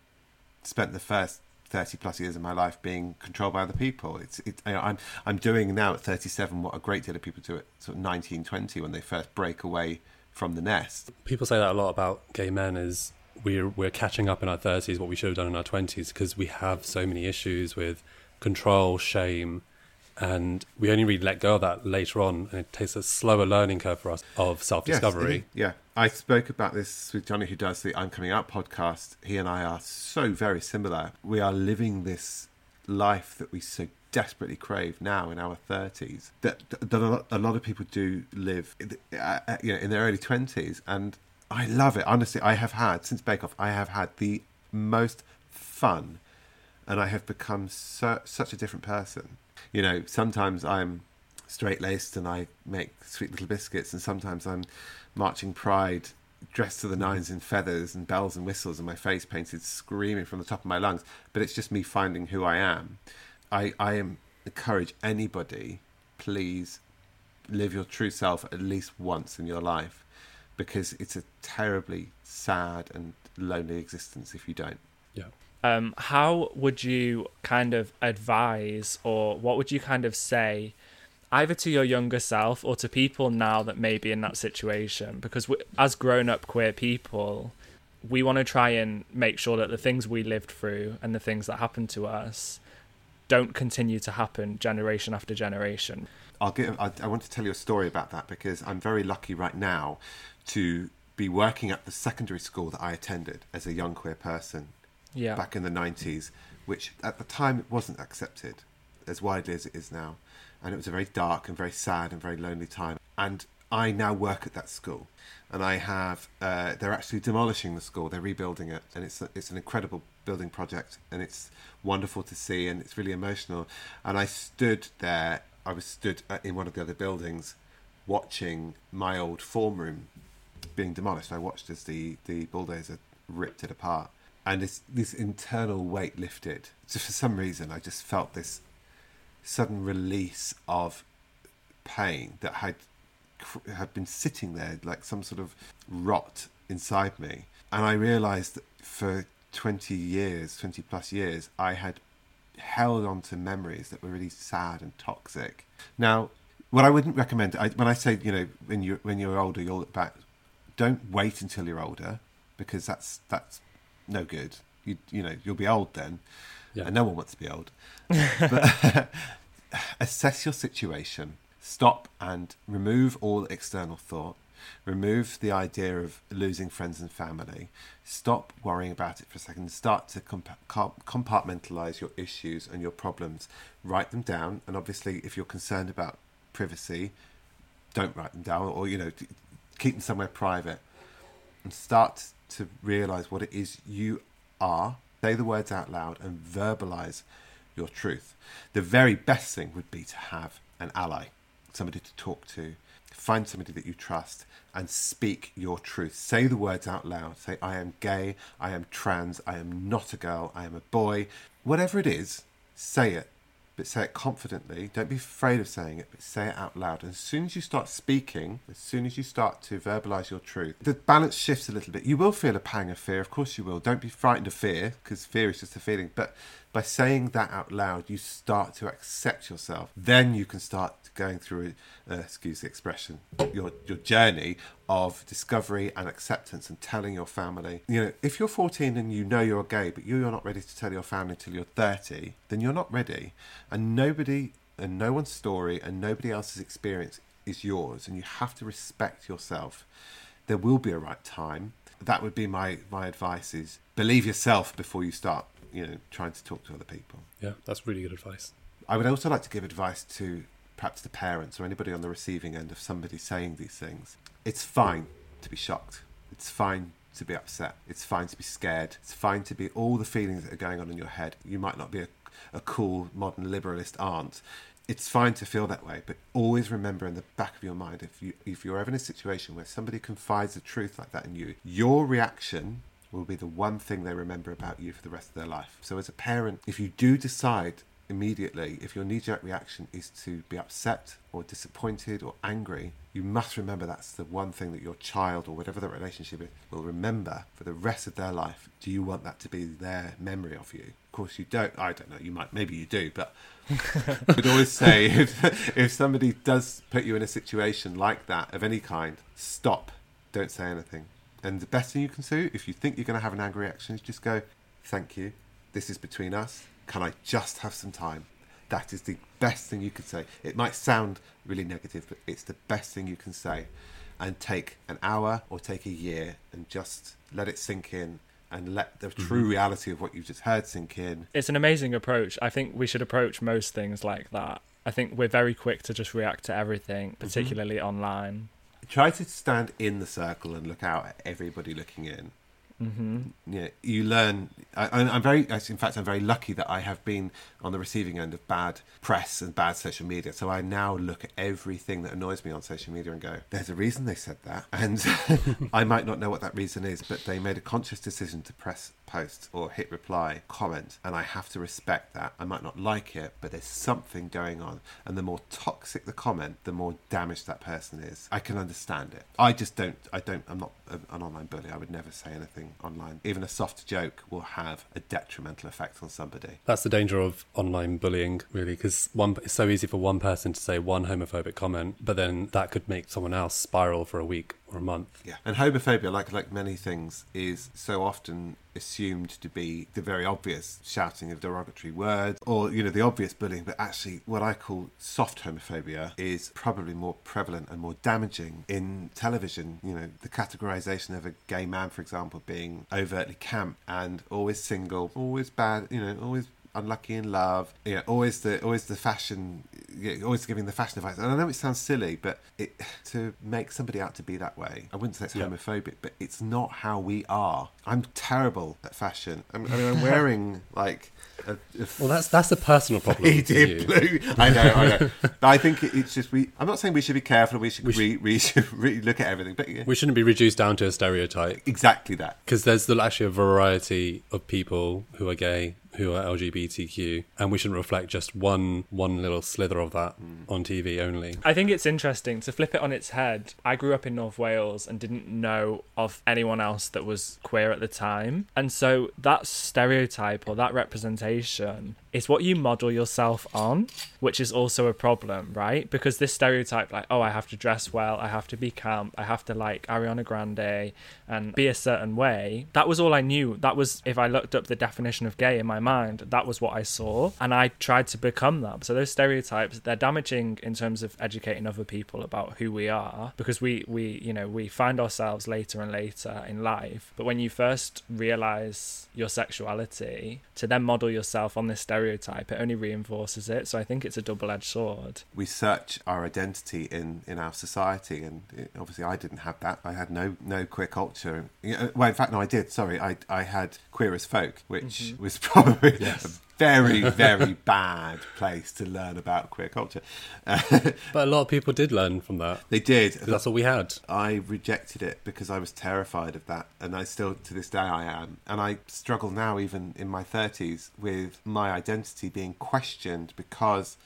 spent the first 30 plus years of my life being controlled by other people. It's, it, you know, I'm, I'm doing now at 37 what a great deal of people do at sort of 19, 20 when they first break away from the nest. People say that a lot about gay men is we're we're catching up in our 30s what we should have done in our 20s because we have so many issues with control, shame, and we only really let go of that later on, and it takes a slower learning curve for us of self-discovery. Yes, yeah, I spoke about this with Johnny, who does the I'm Coming Out podcast. He and I are so very similar. We are living this life that we so desperately crave now in our 30s that, that a lot of people do live uh, you know, in their early 20s and I love it. Honestly, I have had since Bake Off. I have had the most fun, and I have become so, such a different person. You know, sometimes I'm straight laced and I make sweet little biscuits, and sometimes I'm marching pride, dressed to the nines in feathers and bells and whistles, and my face painted, screaming from the top of my lungs. But it's just me finding who I am. I I am encourage anybody, please live your true self at least once in your life because it's a terribly sad and lonely existence if you don't. Yeah. Um, how would you kind of advise, or what would you kind of say, either to your younger self or to people now that may be in that situation? Because we, as grown up queer people, we want to try and make sure that the things we lived through and the things that happened to us don't continue to happen generation after generation. I'll give. I, I want to tell you a story about that because I'm very lucky right now to be working at the secondary school that I attended as a young queer person yeah. back in the 90s, which at the time it wasn't accepted as widely as it is now. And it was a very dark and very sad and very lonely time. And I now work at that school, and I have. Uh, they're actually demolishing the school. They're rebuilding it, and it's a, it's an incredible building project, and it's wonderful to see, and it's really emotional. And I stood there. I was stood in one of the other buildings, watching my old form room being demolished. I watched as the, the bulldozer ripped it apart. And this, this internal weight lifted. Just for some reason, I just felt this sudden release of pain that had had been sitting there like some sort of rot inside me. And I realized that for 20 years, 20 plus years, I had held on to memories that were really sad and toxic. Now, what I wouldn't recommend, I, when I say, you know, when you when you're older, you'll look back don't wait until you're older because that's that's no good. You you know you'll be old then, yeah. and no one wants to be old. but assess your situation. Stop and remove all external thought. Remove the idea of losing friends and family. Stop worrying about it for a second. Start to comp- compartmentalize your issues and your problems. Write them down. And obviously, if you're concerned about privacy, don't write them down. Or you know, keep them somewhere private and start to realize what it is you are. Say the words out loud and verbalize your truth. The very best thing would be to have an ally, somebody to talk to, find somebody that you trust and speak your truth. Say the words out loud. Say, I am gay, I am trans, I am not a girl, I am a boy. Whatever it is, say it. But say it confidently. Don't be afraid of saying it, but say it out loud. And as soon as you start speaking, as soon as you start to verbalize your truth, the balance shifts a little bit. You will feel a pang of fear, of course you will. Don't be frightened of fear, because fear is just a feeling. But by saying that out loud, you start to accept yourself. Then you can start going through, uh, excuse the expression, your your journey of discovery and acceptance and telling your family. You know, if you're 14 and you know you're gay, but you're not ready to tell your family until you're 30, then you're not ready. And nobody and no one's story and nobody else's experience is yours, and you have to respect yourself. There will be a right time. That would be my my advice: is believe yourself before you start you know trying to talk to other people. Yeah, that's really good advice. I would also like to give advice to perhaps the parents or anybody on the receiving end of somebody saying these things. It's fine to be shocked. It's fine to be upset. It's fine to be scared. It's fine to be all the feelings that are going on in your head. You might not be a, a cool modern liberalist aunt. It's fine to feel that way, but always remember in the back of your mind if you if you're ever in a situation where somebody confides the truth like that in you, your reaction will be the one thing they remember about you for the rest of their life. So, as a parent, if you do decide immediately, if your knee jerk reaction is to be upset or disappointed or angry, you must remember that's the one thing that your child or whatever the relationship is will remember for the rest of their life. Do you want that to be their memory of you? Of course, you don't. I don't know. You might, maybe you do, but I would always say if, if somebody does put you in a situation like that of any kind, stop. Don't say anything. And the best thing you can do, if you think you're going to have an angry reaction, is just go, Thank you. This is between us. Can I just have some time? That is the best thing you can say. It might sound really negative, but it's the best thing you can say. And take an hour or take a year and just let it sink in and let the true mm-hmm. reality of what you've just heard sink in. It's an amazing approach. I think we should approach most things like that. I think we're very quick to just react to everything, mm-hmm. particularly online. Try to stand in the circle and look out at everybody looking in. Mm-hmm. Yeah, you learn. I, I'm very, in fact, I'm very lucky that I have been on the receiving end of bad press and bad social media. So I now look at everything that annoys me on social media and go, "There's a reason they said that," and I might not know what that reason is, but they made a conscious decision to press post or hit reply, comment, and I have to respect that. I might not like it, but there's something going on, and the more toxic the comment, the more damaged that person is. I can understand it. I just don't. I don't. I'm not an online bully. I would never say anything online. Even a soft joke will have a detrimental effect on somebody. That's the danger of online bullying, really, because one it's so easy for one person to say one homophobic comment, but then that could make someone else spiral for a week or a month. Yeah, and homophobia, like like many things, is so often assumed to be the very obvious shouting of derogatory words, or you know the obvious bullying. But actually, what I call soft homophobia is probably more prevalent and more damaging in television. You know, the categorization of a gay man, for example, being overtly camp and always single, always bad. You know, always unlucky in love. Yeah, always the always the fashion, yeah, always giving the fashion advice. And I know it sounds silly, but it to make somebody out to be that way, I wouldn't say it's homophobic, but it's not how we are. I'm terrible at fashion. I'm, I mean, I'm wearing like. A, a Well, that's that's a personal problem. faded you. blue. I know, I know. But I think it- it's just we. I'm not saying we should be careful. We should re, we should re, look at everything, but yeah, We shouldn't be reduced down to a stereotype exactly that. because there's actually a variety of people who are gay, who are LGBTQ, and we shouldn't reflect just one one little slither of that mm. on TV only. I think it's interesting to flip it on its head. I grew up in North Wales and didn't know of anyone else that was queer at the time. And so that stereotype or that representation is what you model yourself on, which is also a problem, right? Because this stereotype, like, oh, I have to dress well, I have to be camp, I have to like Ariana Grande and be a certain way, that was all I knew. That was, if I looked up the definition of gay in my mind, that was what I saw. And I tried to become that. So those stereotypes, they're damaging in terms of educating other people about who we are because we, we you know, we find ourselves later and later in life. But when you first realize your sexuality, to then model yourself on this stereotype, it only reinforces it. So I think it's a double edged sword. we search our identity in, in our society, and it, obviously I didn't have that. I had no no queer culture. Well, in fact, no, I did. Sorry, I I had queer as folk, which mm-hmm. was probably Yes. Very, very bad place to learn about queer culture. But a lot of people did learn from that. they did. That's all we had. I rejected it because I was terrified of that, and I still, to this day, I am. And I struggle now, even in my 30s, with my identity being questioned because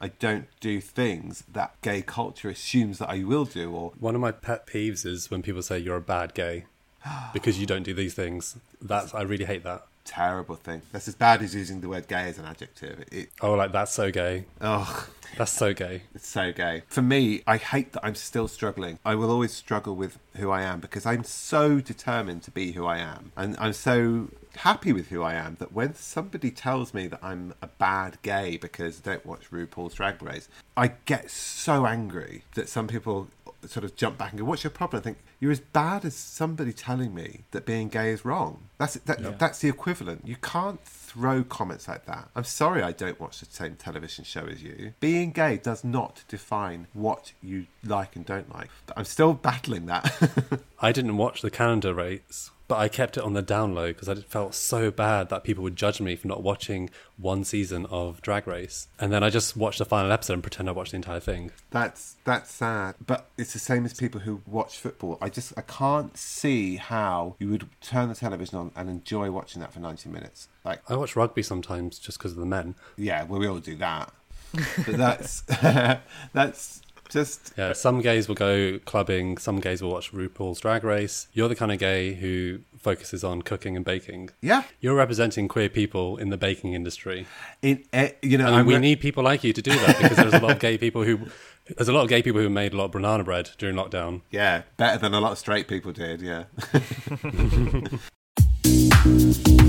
I don't do things that gay culture assumes that I will do, or One of my pet peeves is when people say you're a bad gay because you don't do these things. That's I really hate that. Terrible thing. That's as bad as using the word gay as an adjective. It, it Oh, like that's so gay. oh, That's so gay. It's so gay. For me, I hate that I'm still struggling. I will always struggle with who I am because I'm so determined to be who I am. And I'm so happy with who I am that when somebody tells me that I'm a bad gay because I don't watch RuPaul's Drag Race, I get so angry that some people sort of jump back and go, "What's your problem?" I think you're as bad as somebody telling me that being gay is wrong. That's that, that's the equivalent. You can't throw comments like that. I'm sorry I don't watch the same television show as you. Being gay does not define what you like and don't like. I'm still battling that. I didn't watch the calendar rates, but I kept it on the down low because I felt so bad that people would judge me for not watching one season of Drag Race. And then I just watched the final episode and pretend I watched the entire thing. That's that's sad, but it's the same as people who watch football. I just I can't see how you would turn the television on and enjoy watching that for 90 minutes. Like I watch rugby sometimes just because of the men. yeah, well we all do that. But that's that's just Yeah, some gays will go clubbing, some gays will watch RuPaul's Drag Race. You're the kind of gay who focuses on cooking and baking. yeah. You're representing queer people in the baking industry. In eh, you know we re- need people like you to do that because there's a lot of gay people who there's a lot of gay people who made a lot of banana bread during lockdown. yeah better than a lot of straight people did. Yeah.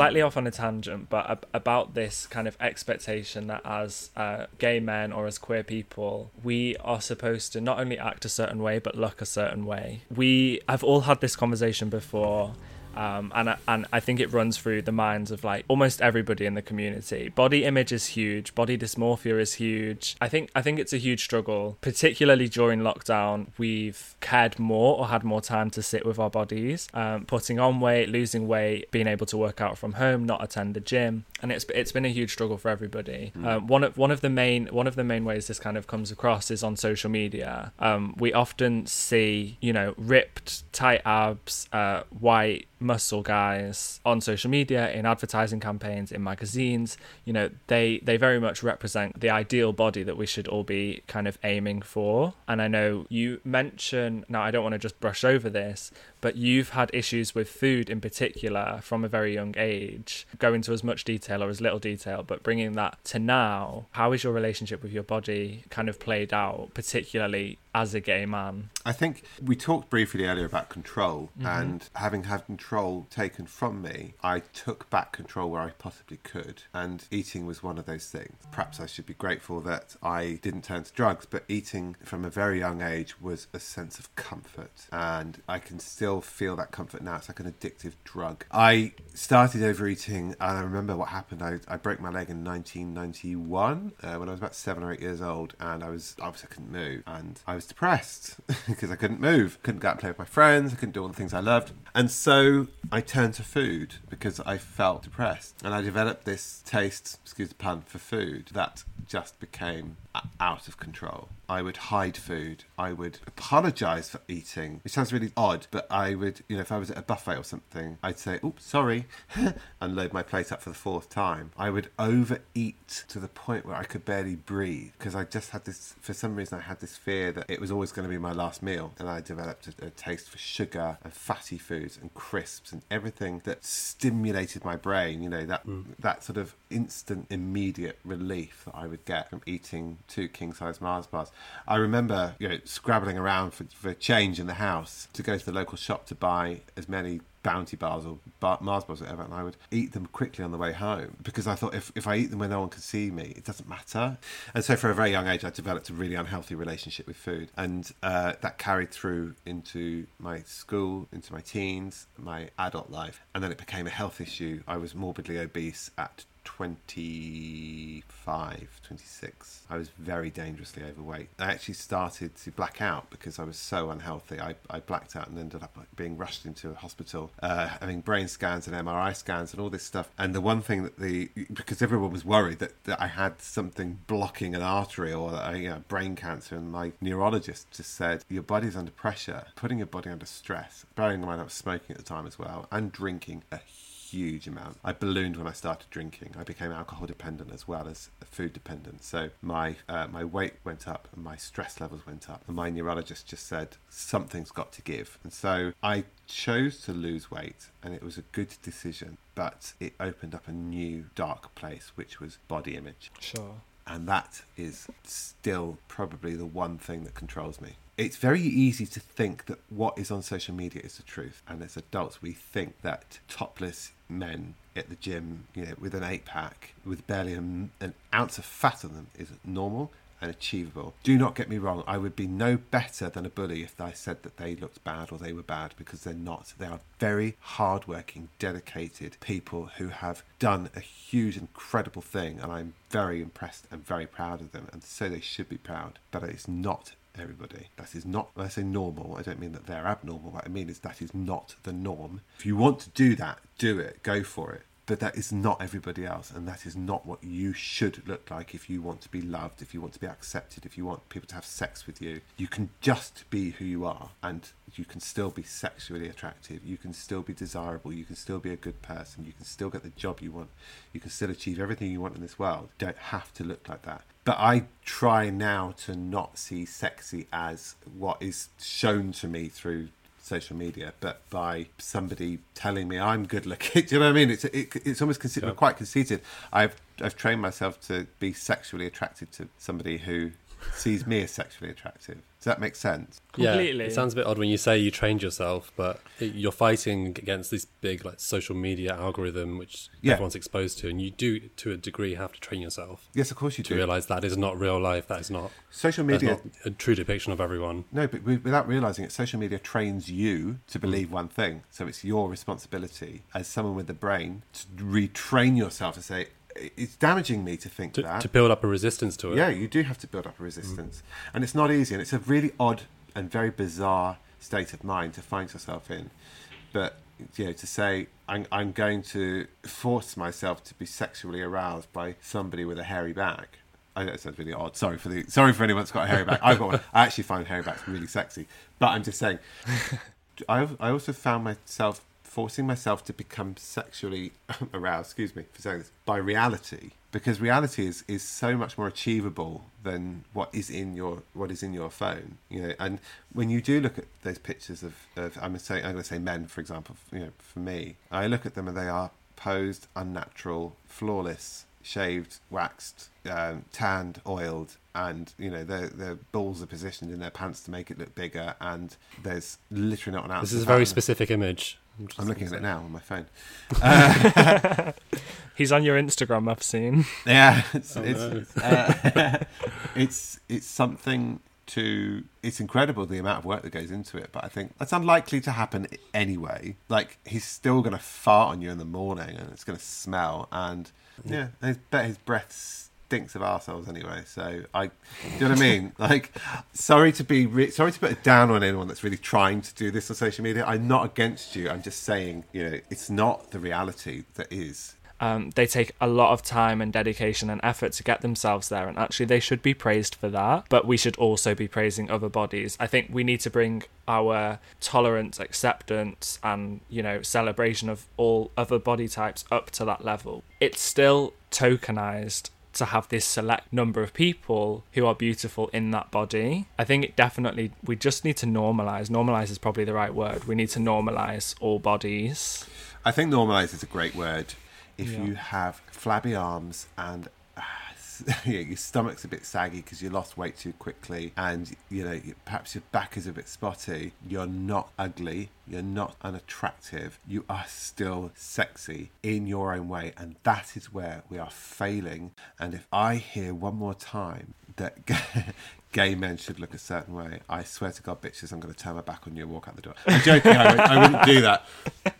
slightly off on a tangent, but ab- about this kind of expectation that as uh, gay men or as queer people, we are supposed to not only act a certain way but look a certain way. We have all had this conversation before. Um, and I- and I think it runs through the minds of like almost everybody in the community. Body image is huge. Body dysmorphia is huge. I think I think it's a huge struggle, particularly during lockdown. We've cared more or had more time to sit with our bodies, um, putting on weight, losing weight, being able to work out from home, not attend the gym, and it's it's been a huge struggle for everybody. Um, one of one of the main one of the main ways this kind of comes across is on social media. Um, we often see you know ripped, tight abs, uh, white muscle guys on social media in advertising campaigns in magazines. You know they they very much represent the ideal body that we should all be kind of aiming for. And i know you mention now i don't want to just brush over this but you've had issues with food in particular from a very young age. Go into as much detail or as little detail but bringing that to now how is your relationship with your body kind of played out particularly as a gay man? I think we talked briefly earlier about control, mm-hmm. and having had control taken from me, I took back control where I possibly could, and eating was one of those things. Perhaps I should be grateful that I didn't turn to drugs, but eating from a very young age was a sense of comfort, and I can still feel that comfort now. It's like an addictive drug. I started overeating, and I remember what happened. I, I broke my leg in 1991 uh, when I was about seven or eight years old, and I was obviously I couldn't move, and I was depressed because I couldn't move, couldn't go out and play with my friends, I couldn't do all the things I loved, and so I turned to food because I felt depressed, and I developed this taste, excuse the pun, for food that just became out of control. I would hide food. I would apologize for eating, which sounds really odd, but I would, you know, if I was at a buffet or something, I'd say, oops, sorry, and load my plate up for the fourth time. I would overeat to the point where I could barely breathe because I just had this, for some reason, I had this fear that it was always going to be my last meal. And I developed a, a taste for sugar and fatty foods and crisps and everything that stimulated my brain, you know, that, mm. that sort of instant, immediate relief that I would get from eating two king size Mars bars. I remember, you know, scrabbling around for, for change in the house to go to the local shop to buy as many bounty bars or bar, Mars bars or whatever, and I would eat them quickly on the way home because I thought if, if I eat them when no one can see me, it doesn't matter. And so, for a very young age, I developed a really unhealthy relationship with food, and uh, that carried through into my school, into my teens, my adult life, and then it became a health issue. I was morbidly obese at 25, 26. I was very dangerously overweight. I actually started to black out because I was so unhealthy. I, I blacked out and ended up being rushed into a hospital, uh, having brain scans and MRI scans and all this stuff. And the one thing that the, because everyone was worried that, that I had something blocking an artery or a you know, brain cancer, and my neurologist just said, Your body's under pressure, putting your body under stress. Bearing in mind I was smoking at the time as well and drinking a huge amount. I ballooned when I started drinking. I became alcohol dependent as well as food dependent. So my uh, my weight went up and my stress levels went up. And my neurologist just said something's got to give. And so I chose to lose weight, and it was a good decision. But it opened up a new dark place, which was body image. Sure. And that is still probably the one thing that controls me it's very easy to think that what is on social media is the truth. And as adults, we think that topless men at the gym, you know, with an eight pack, with barely an, an ounce of fat on them, is normal and achievable. Do not get me wrong, I would be no better than a bully if I said that they looked bad or they were bad because they're not. They are very hardworking, dedicated people who have done a huge, incredible thing, and I'm very impressed and very proud of them, and so they should be proud. But it's not everybody. That is not, when I say normal, I don't mean that they're abnormal. What I mean is that is not the norm. If you want to do that, do it, go for it. But that is not everybody else, and that is not what you should look like if you want to be loved, if you want to be accepted, if you want people to have sex with you. You can just be who you are, and you can still be sexually attractive, you can still be desirable, you can still be a good person, you can still get the job you want, you can still achieve everything you want in this world. You don't have to look like that. But I try now to not see sexy as what is shown to me through social media, but by somebody telling me I'm good looking. Do you know what I mean? It's it, it's almost considered yeah. quite conceited. I've I've trained myself to be sexually attracted to somebody who sees me as sexually attractive. Does that make sense? Completely. Yeah, it sounds a bit odd when you say you trained yourself, but you're fighting against this big like social media algorithm which yeah. everyone's exposed to, and you do to a degree have to train yourself. Yes, of course you to do. To realize that is not real life. That is not social media. Not a true depiction of everyone. No, but without realizing it, social media trains you to believe mm. one thing. So it's your responsibility as someone with the brain to retrain yourself to say it's damaging me to think to, that to build up a resistance to it. Yeah, you do have to build up a resistance, mm. and it's not easy, and it's a really odd and very bizarre state of mind to find yourself in. But you know, to say I'm, I'm going to force myself to be sexually aroused by somebody with a hairy back. I know it sounds really odd. Sorry for the sorry for anyone that's got a hairy back. I've got one. I actually find hairy backs really sexy. But I'm just saying. I I also found myself forcing myself to become sexually aroused, excuse me for saying this, by reality because reality is, is so much more achievable than what is in your what is in your phone you know and when you do look at those pictures of, of I'm going to say I'm going to say men for example you know for me I look at them and they are posed unnatural flawless shaved waxed um, tanned oiled and you know their their balls are positioned in their pants to make it look bigger and there's literally not an ounce this is a very specific image I'm looking at it now on my phone. Uh, He's on your Instagram. I've seen. Yeah, it's oh, it's, no. uh, it's it's something to. It's incredible the amount of work that goes into it, but I think that's unlikely to happen anyway. Like he's still going to fart on you in the morning, and it's going to smell, and yeah, I bet his breath's stinks of assholes anyway. So I, do you know what I mean? Like, sorry to be re- sorry to put it down on anyone that's really trying to do this on social media. I'm not against you. I'm just saying, you know, it's not the reality that is. Um, they take a lot of time and dedication and effort to get themselves there, and actually, they should be praised for that. But we should also be praising other bodies. I think we need to bring our tolerance, acceptance, and you know, celebration of all other body types up to that level. It's still tokenized to have this select number of people who are beautiful in that body. I think it definitely, we just need to normalize. Normalize is probably the right word. We need to normalize all bodies. I think normalize is a great word. If yeah. you have flabby arms and yeah, your stomach's a bit saggy because you lost weight too quickly, and you know perhaps your back is a bit spotty. You're not ugly. You're not unattractive. You are still sexy in your own way, and that is where we are failing. And if I hear one more time that gay men should look a certain way, I swear to God, bitches, I'm going to turn my back on you and walk out the door. I'm joking. I, wouldn't, I wouldn't do that.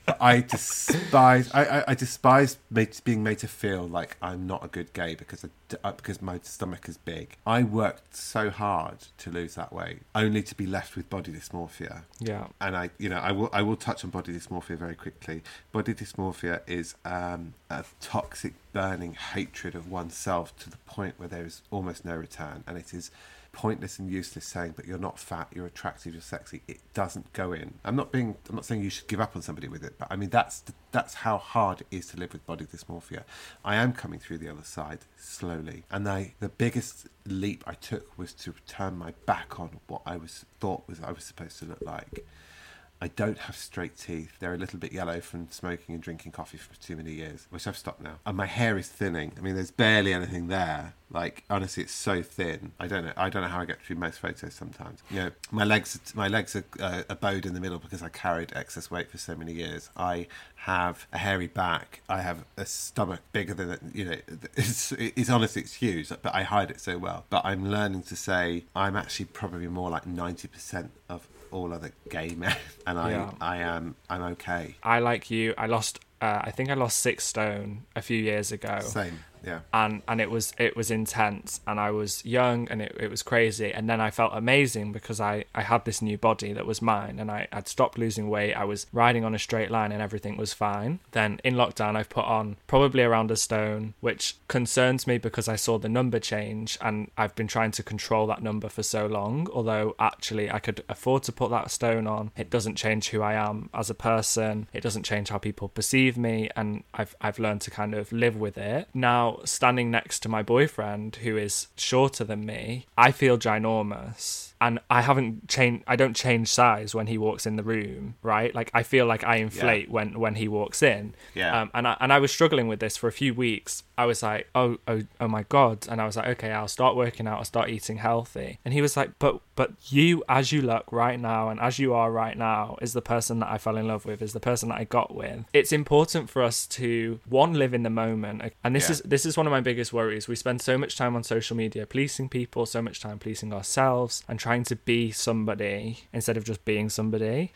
But I despise. I, I, I despise made, being made to feel like I'm not a good gay because I, uh, because my stomach is big. I worked so hard to lose that weight, only to be left with body dysmorphia. Yeah. And I, you know, I will I will touch on body dysmorphia very quickly. Body dysmorphia is um, a toxic, burning hatred of oneself to the point where there is almost no return, and it is pointless and useless saying but you're not fat you're attractive you're sexy. It doesn't go in. I'm not being i'm not saying you should give up on somebody with it but i mean that's that's how hard it is to live with body dysmorphia. I am coming through the other side slowly. And I, the biggest leap i took was to turn my back on what i was thought was i was supposed to look like I don't have straight teeth. They're a little bit yellow from smoking and drinking coffee for too many years, which I've stopped now. And my hair is thinning. I mean, there's barely anything there. Like honestly, it's so thin. I don't know. I don't know how I get through most photos sometimes. You know, my legs, my legs are, uh, bowed in the middle because I carried excess weight for so many years. I have a hairy back. I have a stomach bigger than you know. It's, it's honestly it's huge, but I hide it so well. But I'm learning to say I'm actually probably more like ninety percent of all other gay men, and I Yeah. I am I'm okay. I like you. I lost. Uh, I think I lost six stone a few years ago. Same, yeah. and and it was it was intense. And i was young and it, it was crazy. And then i felt amazing because i i had this new body that was mine and i had stopped losing weight. I was riding on a straight line and everything was fine. Then in lockdown i've put on probably around a stone which concerns me because i saw the number change and i've been trying to control that number for so long. Although actually i could afford to put that stone on it doesn't change who i am as a person. It doesn't change how people perceive me and i've i've learned to kind of live with it. Now standing next to my boyfriend who is shorter than me i feel ginormous and I haven't changed. I don't change size when he walks in the room, right? Like I feel like I inflate when when he walks in. Yeah. Um, and I and I was struggling with this for a few weeks. I was like, oh oh oh my god, and I was like, okay, I'll start working out. I'll start eating healthy. And he was like, but but you as you look right now and as you are right now is the person that I fell in love with. Is the person that I got with. It's important for us to one live in the moment. And this Yeah. is this is one of my biggest worries. We spend so much time on social media policing people, so much time policing ourselves, and trying to be somebody instead of just being somebody.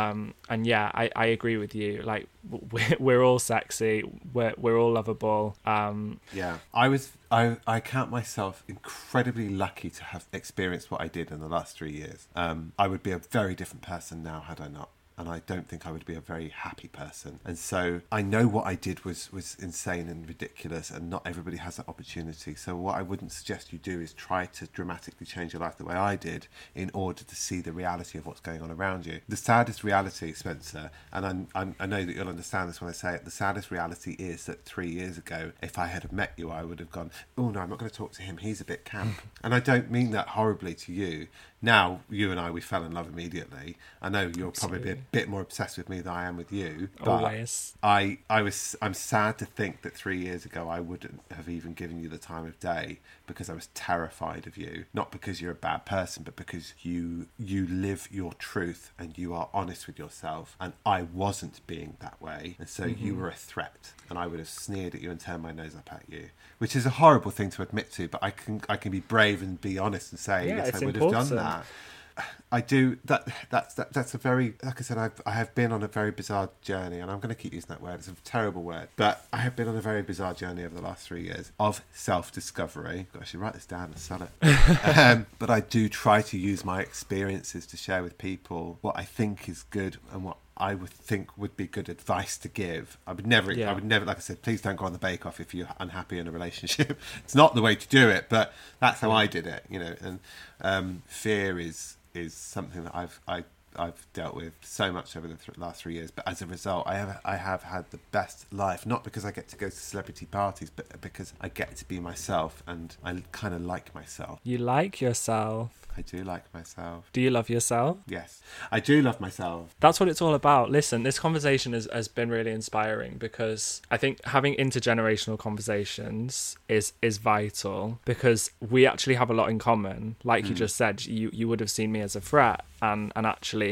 Um, and yeah, I, I agree with you. Like we're, we're all sexy, we're we're all lovable. Um, Yeah, I was. I I count myself incredibly lucky to have experienced what I did in the last three years. Um, I would be a very different person now had I not. And I don't think I would be a very happy person. And so I know what I did was was insane and ridiculous, and not everybody has that opportunity. So what I wouldn't suggest you do is try to dramatically change your life the way I did in order to see the reality of what's going on around you. The saddest reality, Spencer, and I'm, I'm, I know that you'll understand this when I say it. The saddest reality is that three years ago, if I had met you, I would have gone, "Oh no, I'm not going to talk to him. He's a bit camp." and I don't mean that horribly to you. Now you and I, we fell in love immediately. I know you're probably a bit more obsessed with me than I am with you. But Always. I, I was, I'm sad to think that three years ago I wouldn't have even given you the time of day because I was terrified of you. Not because you're a bad person, but because you, you live your truth and you are honest with yourself. And I wasn't being that way, and so you Mm-hmm. were a threat. And I would have sneered at you and turned my nose up at you, which is a horrible thing to admit to. But I can, I can be brave and be honest and say, Yeah, yes, I would have important. done that. I do that. That's that, that's a very like I said. I've I have been on a very bizarre journey, and I'm going to keep using that word. It's a terrible word, but I have been on a very bizarre journey over the last three years of self discovery. I should write this down and sell it. um, but I do try to use my experiences to share with people what I think is good and what I would think would be good advice to give. I would never, Yeah. I would never, like I said, please don't go on the Bake Off if you're unhappy in a relationship. it's not the way to do it, but that's how I did it, you know. And um, fear is is something that I've I, I've dealt with so much over the th- last three years. But as a result, I have I have had the best life, not because I get to go to celebrity parties, but because I get to be myself, and I kind of like myself. You like yourself. I do like myself. Do you love yourself? Yes, I do love myself. That's what it's all about. Listen, this conversation has, has been really inspiring because I think having intergenerational conversations is is vital because we actually have a lot in common. Like you mm. just said, you, you would have seen me as a threat and, and actually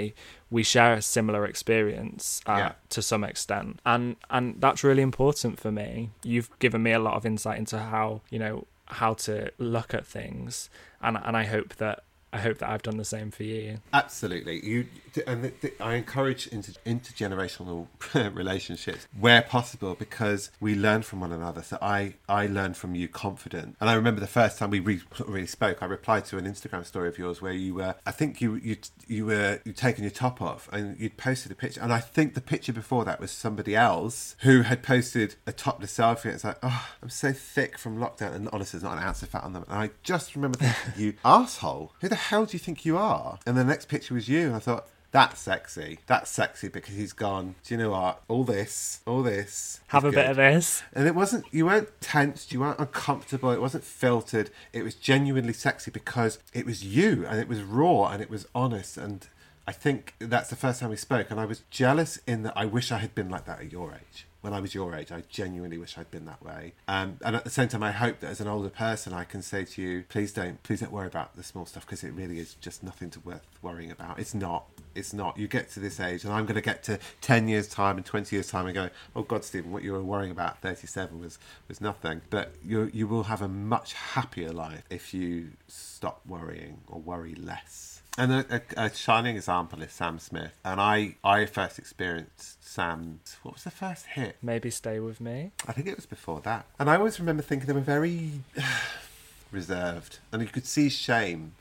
we share a similar experience uh, Yeah. to some extent. And and that's really important for me. You've given me a lot of insight into how, you know, how to look at things and and I hope that I hope that I've done the same for you. Absolutely, you and I encourage inter- intergenerational relationships where possible because we learn from one another. So I I learned from you confident, and I remember the first time we re- really spoke. I replied to an Instagram story of yours where you were, I think you you you were you taking your top off and you'd posted a picture, and I think the picture before that was somebody else who had posted a topless selfie. It's like, oh, I'm so thick from lockdown, and honestly, there's not an ounce of fat on them. And I just remember thinking, you asshole, who the hell do you think you are? And the next picture was you, and I thought. That's sexy. That's sexy because he's gone. Do you know what? All this, all this. Have a bit of this. And it wasn't, you weren't tensed, you weren't uncomfortable, it wasn't filtered. It was genuinely sexy because it was you and it was raw and it was honest. And I think that's the first time we spoke. And I was jealous in that I wish I had been like that at your age. When I was your age, I genuinely wish I'd been that way. Um, and at the same time, I hope that as an older person, I can say to you, please don't, please don't worry about the small stuff because it really is just nothing to worth worrying about. It's not. It's not. You get to this age, and I'm going to get to 10 years' time and 20 years' time and go, oh, God, Steven, what you were worrying about at 37 was, was nothing. But you, you will have a much happier life if you stop worrying or worry less. And a, a, a shining example is Sam Smith. And I, I first experienced Sam's, what was the first hit? Maybe stay with me. I think it was before that. And I always remember thinking they were very reserved. And you could see shame,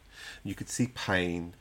you could see pain.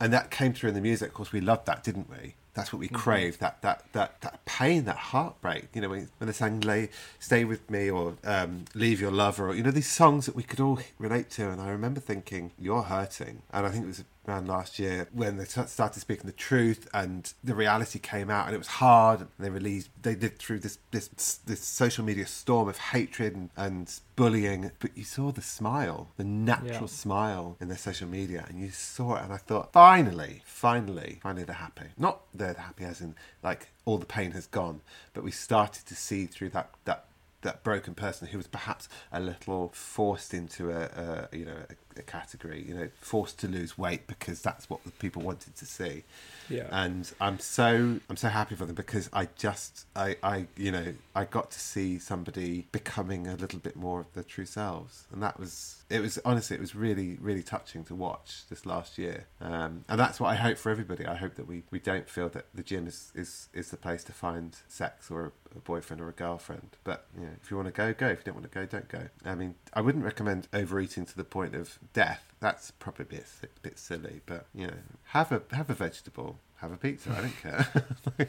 And that came through in the music. Of course, we loved that, didn't we? That's what we craved. That that that that pain, that heartbreak. You know, when, when they sang "Lay, Stay with Me" or um, "Leave Your Lover," or you know, these songs that we could all relate to. And I remember thinking, "You're hurting." And I think it was around last year when they started speaking the truth and the reality came out and it was hard and they released they lived through this this this social media storm of hatred and, and bullying but you saw the smile the natural Yeah. smile in their social media and you saw it and i thought finally finally finally they're happy not they're happy as in like all the pain has gone but we started to see through that that that broken person who was perhaps a little forced into a, a you know a, a category you know forced to lose weight because that's what the people wanted to see. Yeah. and i'm so i'm so happy for them because i just i i you know i got to see somebody becoming a little bit more of their true selves. And that was it was honestly it was really really touching to watch this last year. Um, and that's what i hope for everybody. I hope that we we don't feel that the gym is is is the place to find sex or a, a boyfriend or a girlfriend. But you know if you want to go go. If you don't want to go don't go. I mean i wouldn't recommend overeating to the point of death that's probably a bit, a bit silly but you know have a have a vegetable have a pizza i don't care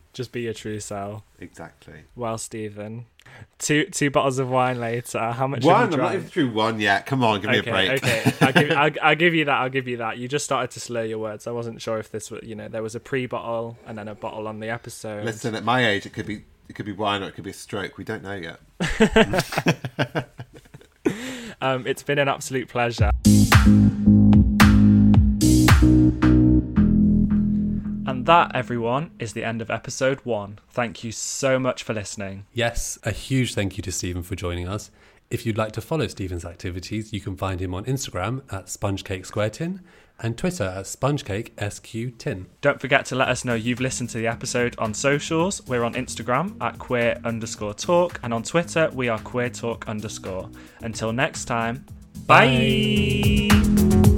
Just be your true self. exactly Well, Steven, two two bottles of wine later. How much? one i'm not even through one yet come on give me a break okay. I'll give, I'll, I'll give you that. I'll give you that. You just started to slur your words. I wasn't sure if this was, you know, there was a pre-bottle and then a bottle on the episode. listen at my age it could be it could be wine or it could be a stroke we don't know yet Um, it's been an absolute pleasure. And that, everyone, is the end of episode one. Thank you so much for listening. Yes, a huge thank you to Steven for joining us. If you'd like to follow Steven's activities, you can find him on Instagram at SpongeCakeSquareTin and Twitter at SpongeCakeSQTin. Don't forget to let us know you've listened to the episode on socials. We're on Instagram at queer underscore talk, and on Twitter, we are queer talk underscore. Until next time, bye. How